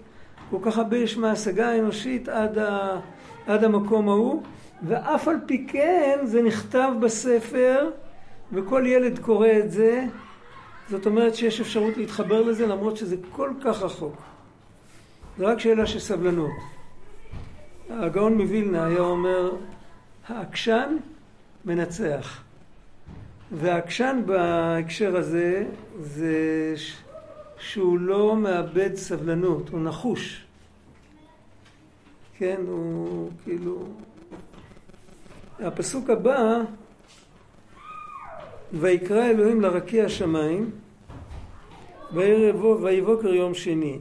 כל כך הרבה יש מההשגה האנושית עד, ה, עד המקום ההוא, ואף על פי כן זה נכתב בספר, וכל ילד קורא את זה, זאת אומרת שיש אפשרות להתחבר לזה למרות שזה כל כך רחוק. זה רק שאלה של סבלנות. הגאון מווילנה היה אומר, העקשן מנצח. והעקשן בהקשר הזה זה שהוא לא מאבד סבלנות, הוא נחוש. כן, הוא כאילו... הפסוק הבא, ויקרא אלוהים לרקיע שמיים, ויבוקר יום שני.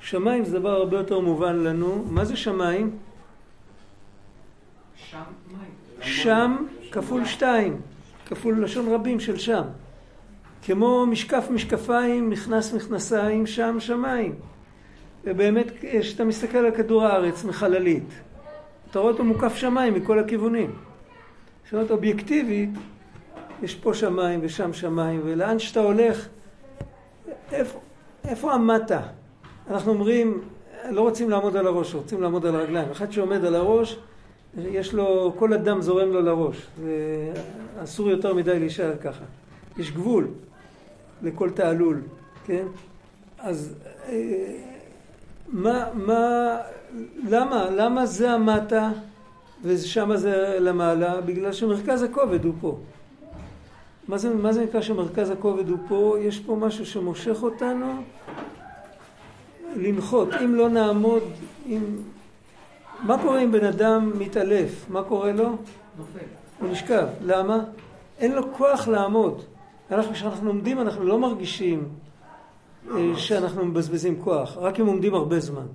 שמיים זה דבר הרבה יותר מובן לנו. מה זה שמיים? שם כפול שתיים, כפול לשון רבים של שם. כמו משקף משקפיים, מכנס מכנסיים, שם שמיים. ובאמת, כשאתה מסתכל על כדור הארץ מחללית, אתה רואה אותו מוקף שמיים מכל הכיוונים. זאת אומרת, אובייקטיבית, יש פה שמיים ושם שמיים, ולאן שאתה הולך, איפה, איפה המטה? אנחנו אומרים, לא רוצים לעמוד על הראש, רוצים לעמוד על הרגליים. אחד שעומד על הראש, יש לו, כל אדם זורם לו לראש. זה אסור יותר מדי להישאר ככה. יש גבול לכל תעלול, כן? אז אה, מה, מה, למה, למה זה המטה ושם זה למעלה? בגלל שמרכז הכובד הוא פה. מה זה, מה זה נקרא שמרכז הכובד הוא פה? יש פה משהו שמושך אותנו לנחות. אם לא נעמוד, אם... מה קורה אם בן אדם מתעלף? מה קורה לו? נופל. הוא נשכב. למה? אין לו כוח לעמוד. אנחנו, כשאנחנו עומדים אנחנו לא מרגישים שאנחנו מבזבזים כוח, רק אם עומדים הרבה זמן.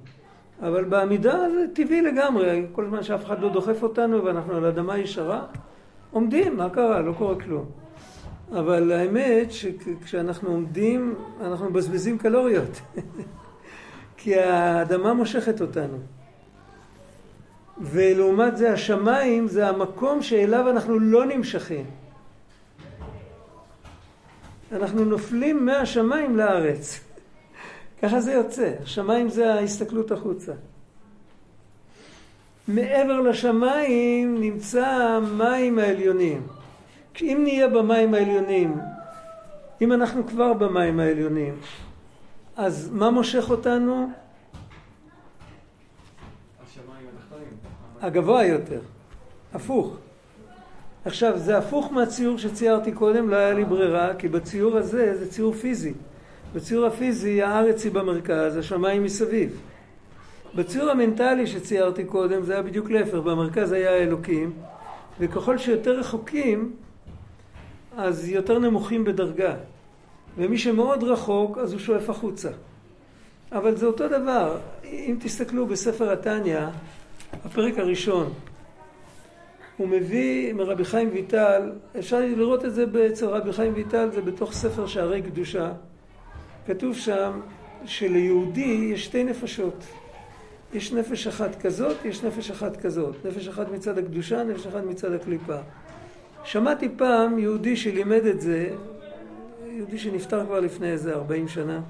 אבל בעמידה זה טבעי לגמרי, כל זמן שאף אחד לא דוחף אותנו ואנחנו על אדמה ישרה, עומדים, מה קרה? לא קורה כלום. אבל האמת שכשאנחנו עומדים, אנחנו מבזבזים קלוריות. כי האדמה מושכת אותנו. ולעומת זה השמיים זה המקום שאליו אנחנו לא נמשכים. אנחנו נופלים מהשמיים לארץ. ככה זה יוצא. השמיים זה ההסתכלות החוצה. מעבר לשמיים נמצא המים העליונים. אם נהיה במים העליונים, אם אנחנו כבר במים העליונים, אז מה מושך אותנו? השמיים. הגבוה יותר. הפוך. עכשיו, זה הפוך מהציור שציירתי קודם, לא היה לי ברירה, כי בציור הזה זה ציור פיזי. בציור הפיזי הארץ היא במרכז, השמיים מסביב. בציור המנטלי שציירתי קודם זה היה בדיוק להפך, במרכז היה האלוקים, וככל שיותר רחוקים, אז יותר נמוכים בדרגה. ומי שמאוד רחוק, אז הוא שואף החוצה. אבל זה אותו דבר. אם תסתכלו בספר התניא, הפרק הראשון, הוא מביא מרבי חיים ויטל, אפשר לראות את זה אצל רבי חיים ויטל, זה בתוך ספר שערי קדושה. כתוב שם שליהודי יש שתי נפשות. יש נפש אחת כזאת, יש נפש אחת כזאת. נפש אחת מצד הקדושה, נפש אחת מצד הקליפה. שמעתי פעם יהודי שלימד את זה, יהודי שנפטר כבר לפני איזה 40 שנה,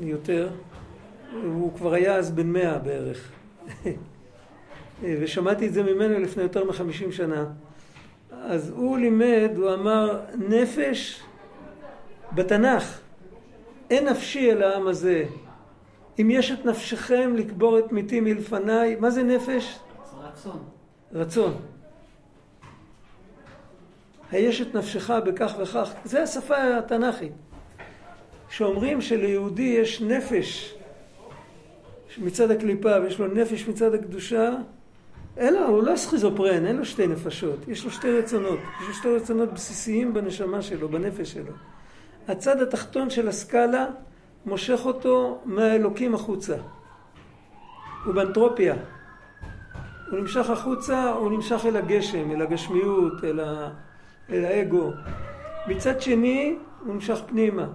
יותר, הוא כבר היה אז בן מאה בערך. ושמעתי את זה ממנו לפני יותר מחמישים שנה. אז הוא לימד, הוא אמר, נפש בתנ"ך, אין נפשי אל העם הזה. אם יש את נפשכם לקבור את מתי מלפניי, מה זה נפש? רצון. רצון. היש את נפשך בכך וכך, זה השפה התנ"כית. שאומרים שליהודי יש נפש מצד הקליפה ויש לו נפש מצד הקדושה, אלא הוא לא סכיזופרן, אין לו שתי נפשות, יש לו שתי רצונות, יש לו שתי רצונות בסיסיים בנשמה שלו, בנפש שלו. הצד התחתון של הסקאלה מושך אותו מהאלוקים החוצה. הוא באנטרופיה. הוא נמשך החוצה, הוא נמשך אל הגשם, אל הגשמיות, אל, ה... אל האגו. מצד שני, הוא נמשך פנימה.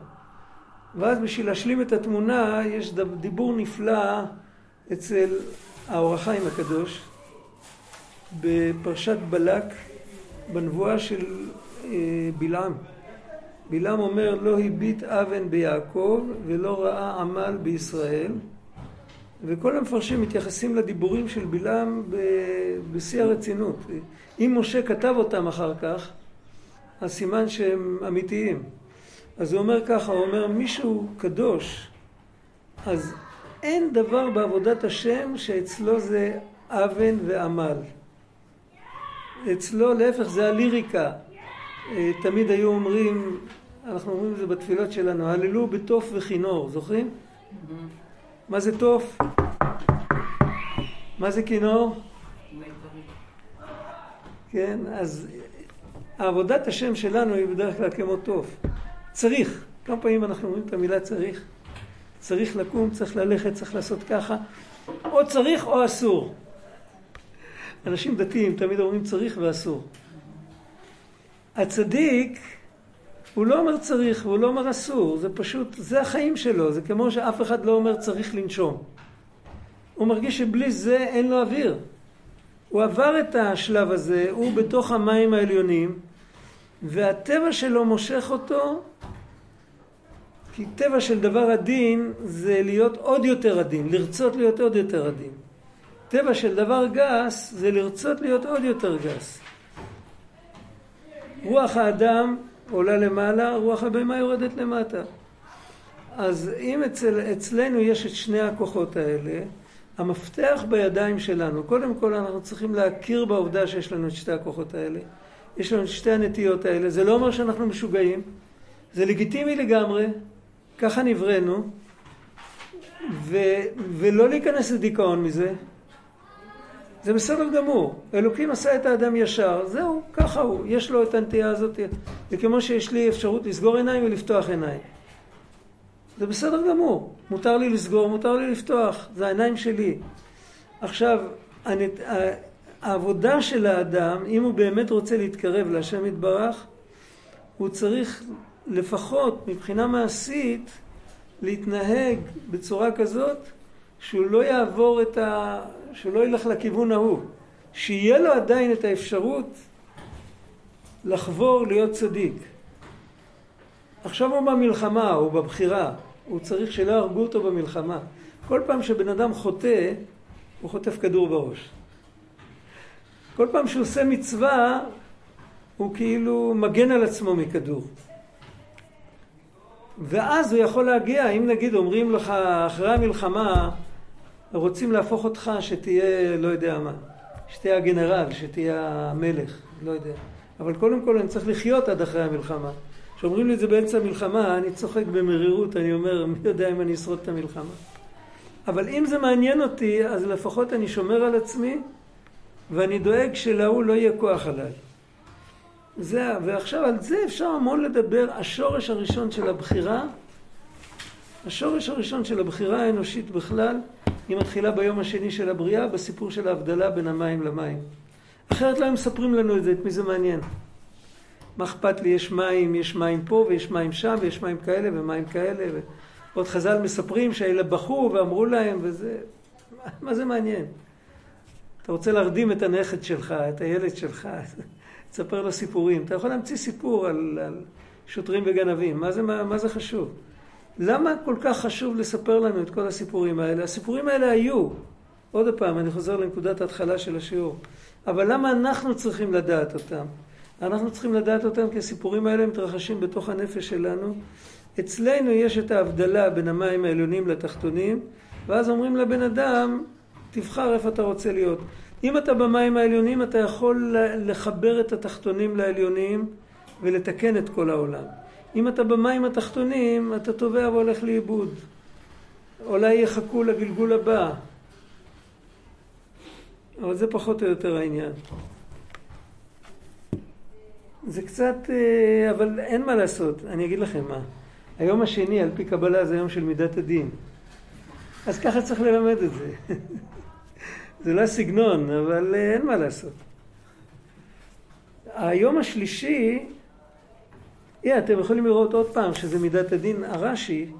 ואז בשביל להשלים את התמונה, יש דיבור נפלא אצל האור החיים הקדוש, בפרשת בלק, בנבואה של אה, בלעם. בלעם אומר לא הביט אבן ביעקב ולא ראה עמל בישראל וכל המפרשים מתייחסים לדיבורים של בלעם בשיא הרצינות. אם משה כתב אותם אחר כך, אז סימן שהם אמיתיים. אז הוא אומר ככה, הוא אומר מישהו קדוש, אז אין דבר בעבודת השם שאצלו זה אבן ועמל. אצלו להפך זה הליריקה. אה, תמיד היו אומרים, אנחנו אומרים את זה בתפילות שלנו, הללו בתוף וכינור, זוכרים? מה זה תוף? מה זה כינור? כן, אז עבודת השם שלנו היא בדרך כלל כמו תוף. צריך. כמה פעמים אנחנו אומרים את המילה צריך? צריך לקום, צריך ללכת, צריך לעשות ככה. או צריך או אסור. אנשים דתיים תמיד אומרים צריך ואסור. הצדיק, הוא לא אומר צריך והוא לא אומר אסור, זה פשוט, זה החיים שלו, זה כמו שאף אחד לא אומר צריך לנשום. הוא מרגיש שבלי זה אין לו אוויר. הוא עבר את השלב הזה, הוא בתוך המים העליונים, והטבע שלו מושך אותו, כי טבע של דבר עדין זה להיות עוד יותר עדין, לרצות להיות עוד יותר עדין. טבע של דבר גס זה לרצות להיות עוד יותר גס. רוח האדם עולה למעלה, רוח הבהמה יורדת למטה. אז אם אצל, אצלנו יש את שני הכוחות האלה, המפתח בידיים שלנו, קודם כל אנחנו צריכים להכיר בעובדה שיש לנו את שתי הכוחות האלה. יש לנו את שתי הנטיות האלה. זה לא אומר שאנחנו משוגעים, זה לגיטימי לגמרי, ככה נבראנו, ולא להיכנס לדיכאון מזה. זה בסדר גמור. אלוקים עשה את האדם ישר, זהו, ככה הוא. יש לו את הנטייה הזאת. זה כמו שיש לי אפשרות לסגור עיניים ולפתוח עיניים. זה בסדר גמור. מותר לי לסגור, מותר לי לפתוח. זה העיניים שלי. עכשיו, הנת... העבודה של האדם, אם הוא באמת רוצה להתקרב להשם יתברך, הוא צריך לפחות מבחינה מעשית להתנהג בצורה כזאת שהוא לא יעבור את ה... שהוא לא ילך לכיוון ההוא. שיהיה לו עדיין את האפשרות לחבור להיות צדיק. עכשיו הוא במלחמה, הוא בבחירה, הוא צריך שלא יהרגו אותו במלחמה. כל פעם שבן אדם חוטא, הוא חוטף כדור בראש. כל פעם שהוא עושה מצווה, הוא כאילו מגן על עצמו מכדור. ואז הוא יכול להגיע, אם נגיד אומרים לך אחרי המלחמה, רוצים להפוך אותך שתהיה לא יודע מה, שתהיה הגנרל, שתהיה המלך, לא יודע. אבל קודם כל אני צריך לחיות עד אחרי המלחמה. כשאומרים לי את זה באמצע המלחמה, אני צוחק במרירות, אני אומר, מי יודע אם אני אשרוד את המלחמה. אבל אם זה מעניין אותי, אז לפחות אני שומר על עצמי, ואני דואג שלהוא לא יהיה כוח עליי. זה, ועכשיו על זה אפשר המון לדבר. השורש הראשון של הבחירה, השורש הראשון של הבחירה האנושית בכלל, היא מתחילה ביום השני של הבריאה, בסיפור של ההבדלה בין המים למים. אחרת לא היו מספרים לנו את זה, את מי זה מעניין. מה אכפת לי, יש מים, יש מים פה ויש מים שם ויש מים כאלה ומים כאלה. ועוד חז"ל מספרים שהאלה בכו ואמרו להם וזה... מה זה מעניין? אתה רוצה להרדים את הנכד שלך, את הילד שלך, תספר לו סיפורים. אתה יכול להמציא סיפור על, על שוטרים וגנבים, מה זה, מה, מה זה חשוב? למה כל כך חשוב לספר לנו את כל הסיפורים האלה? הסיפורים האלה היו. עוד פעם, אני חוזר לנקודת ההתחלה של השיעור. אבל למה אנחנו צריכים לדעת אותם? אנחנו צריכים לדעת אותם כי הסיפורים האלה מתרחשים בתוך הנפש שלנו. אצלנו יש את ההבדלה בין המים העליונים לתחתונים, ואז אומרים לבן אדם, תבחר איפה אתה רוצה להיות. אם אתה במים העליונים, אתה יכול לחבר את התחתונים לעליונים ולתקן את כל העולם. אם אתה במים התחתונים, אתה טובע והולך לאיבוד. אולי יחכו לגלגול הבא. אבל זה פחות או יותר העניין. זה קצת, אה, אבל אין מה לעשות, אני אגיד לכם מה. היום השני, על פי קבלה, זה יום של מידת הדין. אז ככה צריך ללמד את זה. זה לא הסגנון, אבל אה, אין מה לעשות. היום השלישי, yeah, אתם יכולים לראות עוד פעם שזה מידת הדין. הרש"י,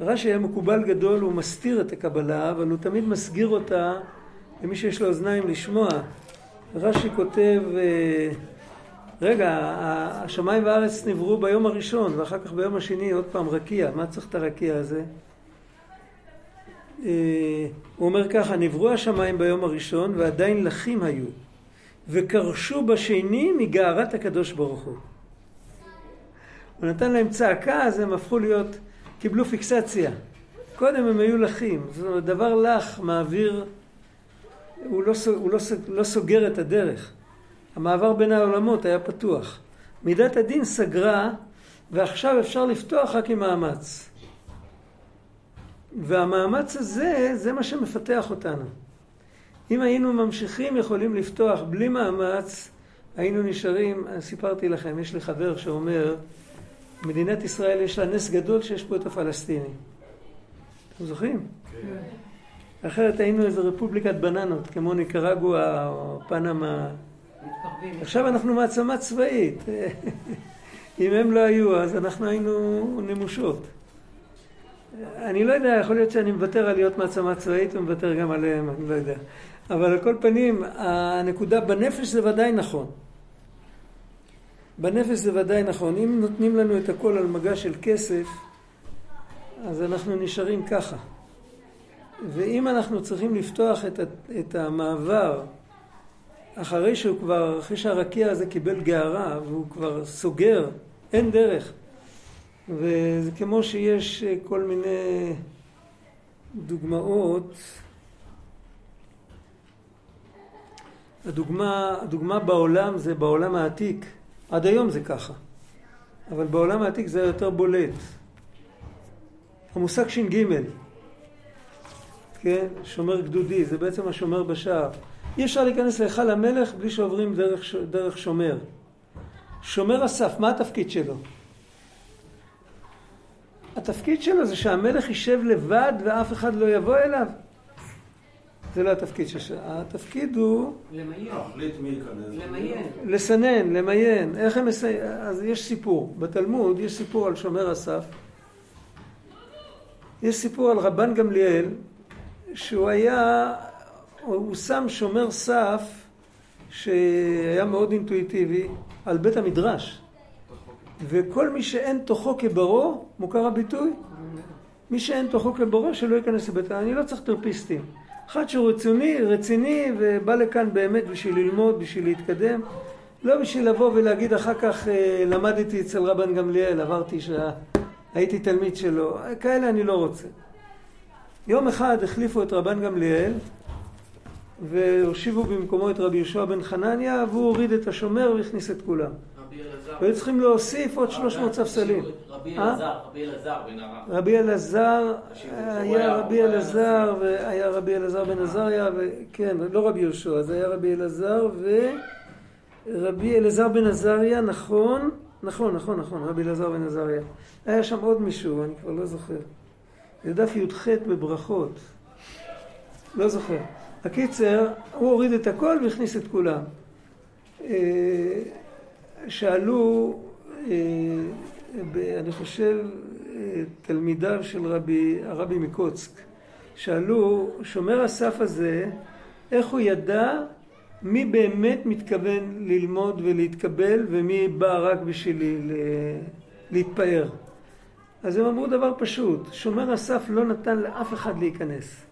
הרש"י היה מקובל גדול, הוא מסתיר את הקבלה, אבל הוא תמיד מסגיר אותה למי שיש לו אוזניים לשמוע. רש"י כותב, אה, רגע, השמיים והארץ נבראו ביום הראשון, ואחר כך ביום השני עוד פעם רקיע. מה צריך את הרקיע הזה? אה, הוא אומר ככה, נבראו השמיים ביום הראשון ועדיין לחים היו, וקרשו בשני מגערת הקדוש ברוך הוא. הוא נתן להם צעקה, אז הם הפכו להיות, קיבלו פיקסציה. קודם הם היו לחים, זאת אומרת, דבר לח מעביר, הוא, לא, הוא לא, לא סוגר את הדרך. המעבר בין העולמות היה פתוח. מידת הדין סגרה, ועכשיו אפשר לפתוח רק עם מאמץ. והמאמץ הזה, זה מה שמפתח אותנו. אם היינו ממשיכים יכולים לפתוח בלי מאמץ, היינו נשארים, סיפרתי לכם, יש לי חבר שאומר, מדינת ישראל יש לה נס גדול שיש פה את הפלסטינים. אתם זוכרים? כן. אחרת היינו איזה רפובליקת בננות, כמו ניקרגואה או פנמה. עכשיו אנחנו מעצמה צבאית. אם הם לא היו, אז אנחנו היינו נמושות. אני לא יודע, יכול להיות שאני מוותר על להיות מעצמה צבאית ומוותר גם עליהם, אני לא יודע. אבל על כל פנים, הנקודה בנפש זה ודאי נכון. בנפש זה ודאי נכון. אם נותנים לנו את הכל על מגע של כסף, אז אנחנו נשארים ככה. ואם אנחנו צריכים לפתוח את, את המעבר אחרי שהוא כבר, אחרי שהרקיע הזה קיבל גערה והוא כבר סוגר, אין דרך. וזה כמו שיש אה, כל מיני דוגמאות. הדוגמה, הדוגמה בעולם זה בעולם העתיק. עד היום זה ככה. אבל בעולם העתיק זה יותר בולט. המושג ש"ג, כן? שומר גדודי, זה בעצם השומר בשער. אי אפשר להיכנס להיכל המלך בלי שעוברים דרך, דרך שומר. שומר הסף, מה התפקיד שלו? התפקיד שלו זה שהמלך יישב לבד ואף אחד לא יבוא אליו. זה לא התפקיד שלו. התפקיד הוא... למיין. לסנן, למיין. איך הם מסי... אז יש סיפור. בתלמוד יש סיפור על שומר הסף. יש סיפור על רבן גמליאל, שהוא היה... הוא שם שומר סף שהיה מאוד אינטואיטיבי על בית המדרש. וכל מי שאין תוכו כברו, מוכר הביטוי? מי שאין תוכו כברו, שלא ייכנס לבית... אני לא צריך טרפיסטים. אחד שהוא רציני, רציני ובא לכאן באמת בשביל ללמוד, בשביל להתקדם, לא בשביל לבוא ולהגיד אחר כך אה, למדתי אצל רבן גמליאל, עברתי שעה, הייתי תלמיד שלו, כאלה אני לא רוצה. יום אחד החליפו את רבן גמליאל והושיבו במקומו את רבי יהושע בן חנניה והוא הוריד את השומר והכניס את כולם. והיו צריכים להוסיף עוד 300 ספסלים. רבי אלעזר, רבי אלעזר בן הרב. רבי אלעזר, היה רבי אלעזר, והיה רבי אלעזר בן עזריה, וכן, לא רבי יהושע, זה היה רבי אלעזר ורבי אלעזר בן עזריה, נכון, נכון, נכון, נכון, רבי אלעזר בן עזריה. היה שם עוד מישהו, אני כבר לא זוכר. זה דף י"ח בברכות. לא זוכר. הקיצר, הוא הוריד את הכל והכניס את כולם. שאלו, אה, אני חושב, אה, תלמידיו של רבי, הרבי מקוצק, שאלו, שומר הסף הזה, איך הוא ידע מי באמת מתכוון ללמוד ולהתקבל ומי בא רק בשביל להתפאר. אז הם אמרו דבר פשוט, שומר הסף לא נתן לאף אחד להיכנס.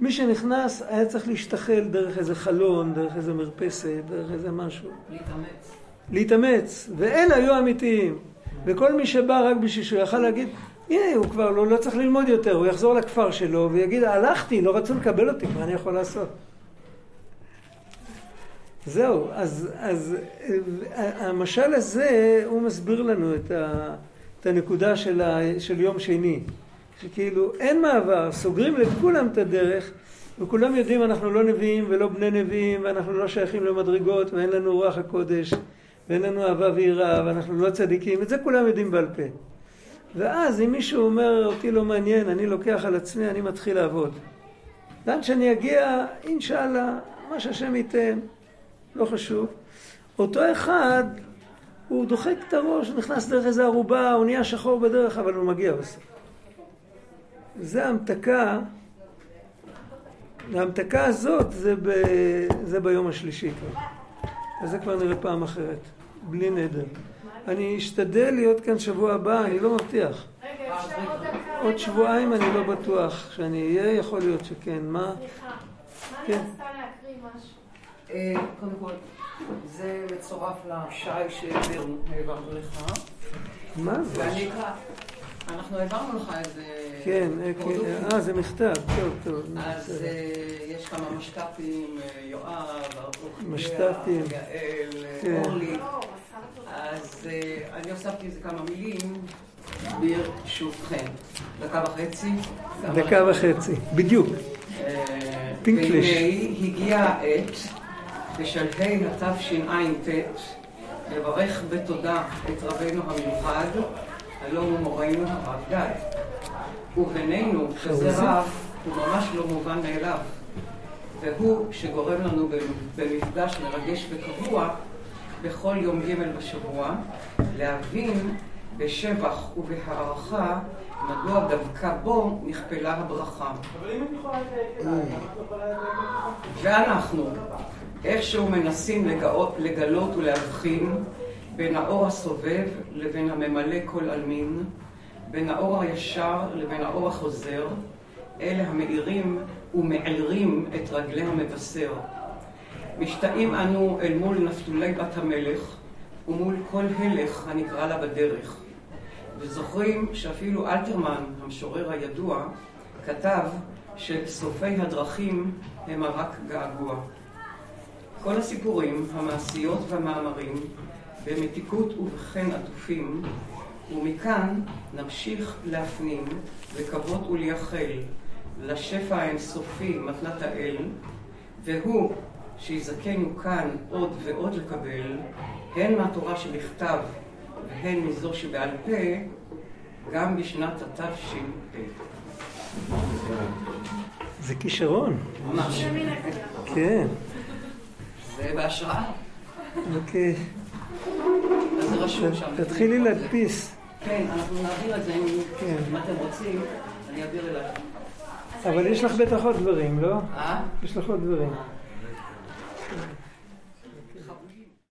מי שנכנס היה צריך להשתחל דרך איזה חלון, דרך איזה מרפסת, דרך איזה משהו. להתאמץ. להתאמץ, ואלה היו אמיתיים. וכל מי שבא רק בשביל שהוא יכל להגיד, הנה, הוא כבר לא, לא צריך ללמוד יותר, הוא יחזור לכפר שלו ויגיד, הלכתי, לא רצו לקבל אותי, מה אני יכול לעשות? זהו, אז, אז המשל הזה, הוא מסביר לנו את, ה, את הנקודה של, ה, של יום שני. שכאילו אין מעבר, סוגרים לכולם את הדרך, וכולם יודעים אנחנו לא נביאים ולא בני נביאים, ואנחנו לא שייכים למדרגות, ואין לנו רוח הקודש, ואין לנו אהבה ויראה, ואנחנו לא צדיקים, את זה כולם יודעים בעל פה. ואז אם מישהו אומר, אותי לא מעניין, אני לוקח על עצמי, אני מתחיל לעבוד. לאן שאני אגיע, אינשאללה, מה שהשם ייתן, לא חשוב. אותו אחד, הוא דוחק את הראש, נכנס דרך איזה ערובה, הוא נהיה שחור בדרך, אבל הוא מגיע בסוף. זה המתקה, וההמתקה הזאת זה, ב, זה ביום השלישי כבר. אז זה כבר נראה פעם אחרת, בלי נדר. אני אשתדל להיות כאן שבוע הבא, אני לא מבטיח. רגע, אפשר עוד שבועיים אני לא בטוח שאני אהיה, יכול להיות שכן. מה? סליחה. מה כן. אני רצתה להקריא משהו? אה, קודם כל, זה מצורף לשי שהעברנו לך, מה זה? ואני. אנחנו העברנו לך איזה... כן, אה, כן. אה, זה מכתב, טוב, טוב. אז. אה, יש כמה משת"פים, אה, יואב, משת"פים. יעל, כן. אורלי. לא, מסרת אותו. אז אני הוספתי איזה כמה מילים, ברשותכם. דקה וחצי. דקה וחצי, בדיוק. פינקליש. והנה הגיעה העת, בשלהי התשע"ט, לברך בתודה את רבנו המיוחד, הלא מורנו הרב גד. ובינינו, כזה רב, הוא ממש לא מובן מאליו. והוא שגורם לנו במפגש מרגש וקבוע בכל יום ג' בשבוע, להבין בשבח ובהערכה מדוע דווקא בו נכפלה הברכה. ואנחנו איכשהו מנסים לגאות, לגלות ולהבחין בין האור הסובב לבין הממלא כל עלמין, בין האור הישר לבין האור החוזר, אלה המאירים ומעירים את רגלי המבשר. משתאים אנו אל מול נפתולי בת המלך ומול כל הלך הנקרא לה בדרך. וזוכרים שאפילו אלתרמן, המשורר הידוע, כתב שסופי הדרכים הם רק געגוע. כל הסיפורים, המעשיות והמאמרים, במתיקות ובחן עטופים, ומכאן נמשיך להפנים, לקוות ולייחל לשפע האינסופי מתנת האל, והוא שיזכנו כאן עוד ועוד לקבל, הן מהתורה שבכתב והן מזו שבעל פה, גם בשנת התש"פ. זה כישרון. ממש. כן, זה בהשראה. אוקיי. אז זה רשום שם. תתחילי להדפיס. כן, אנחנו נעביר את זה אם אתם רוצים, אני אעביר אלייך. אבל יש לך בטח עוד דברים, לא? אה? יש לך עוד דברים.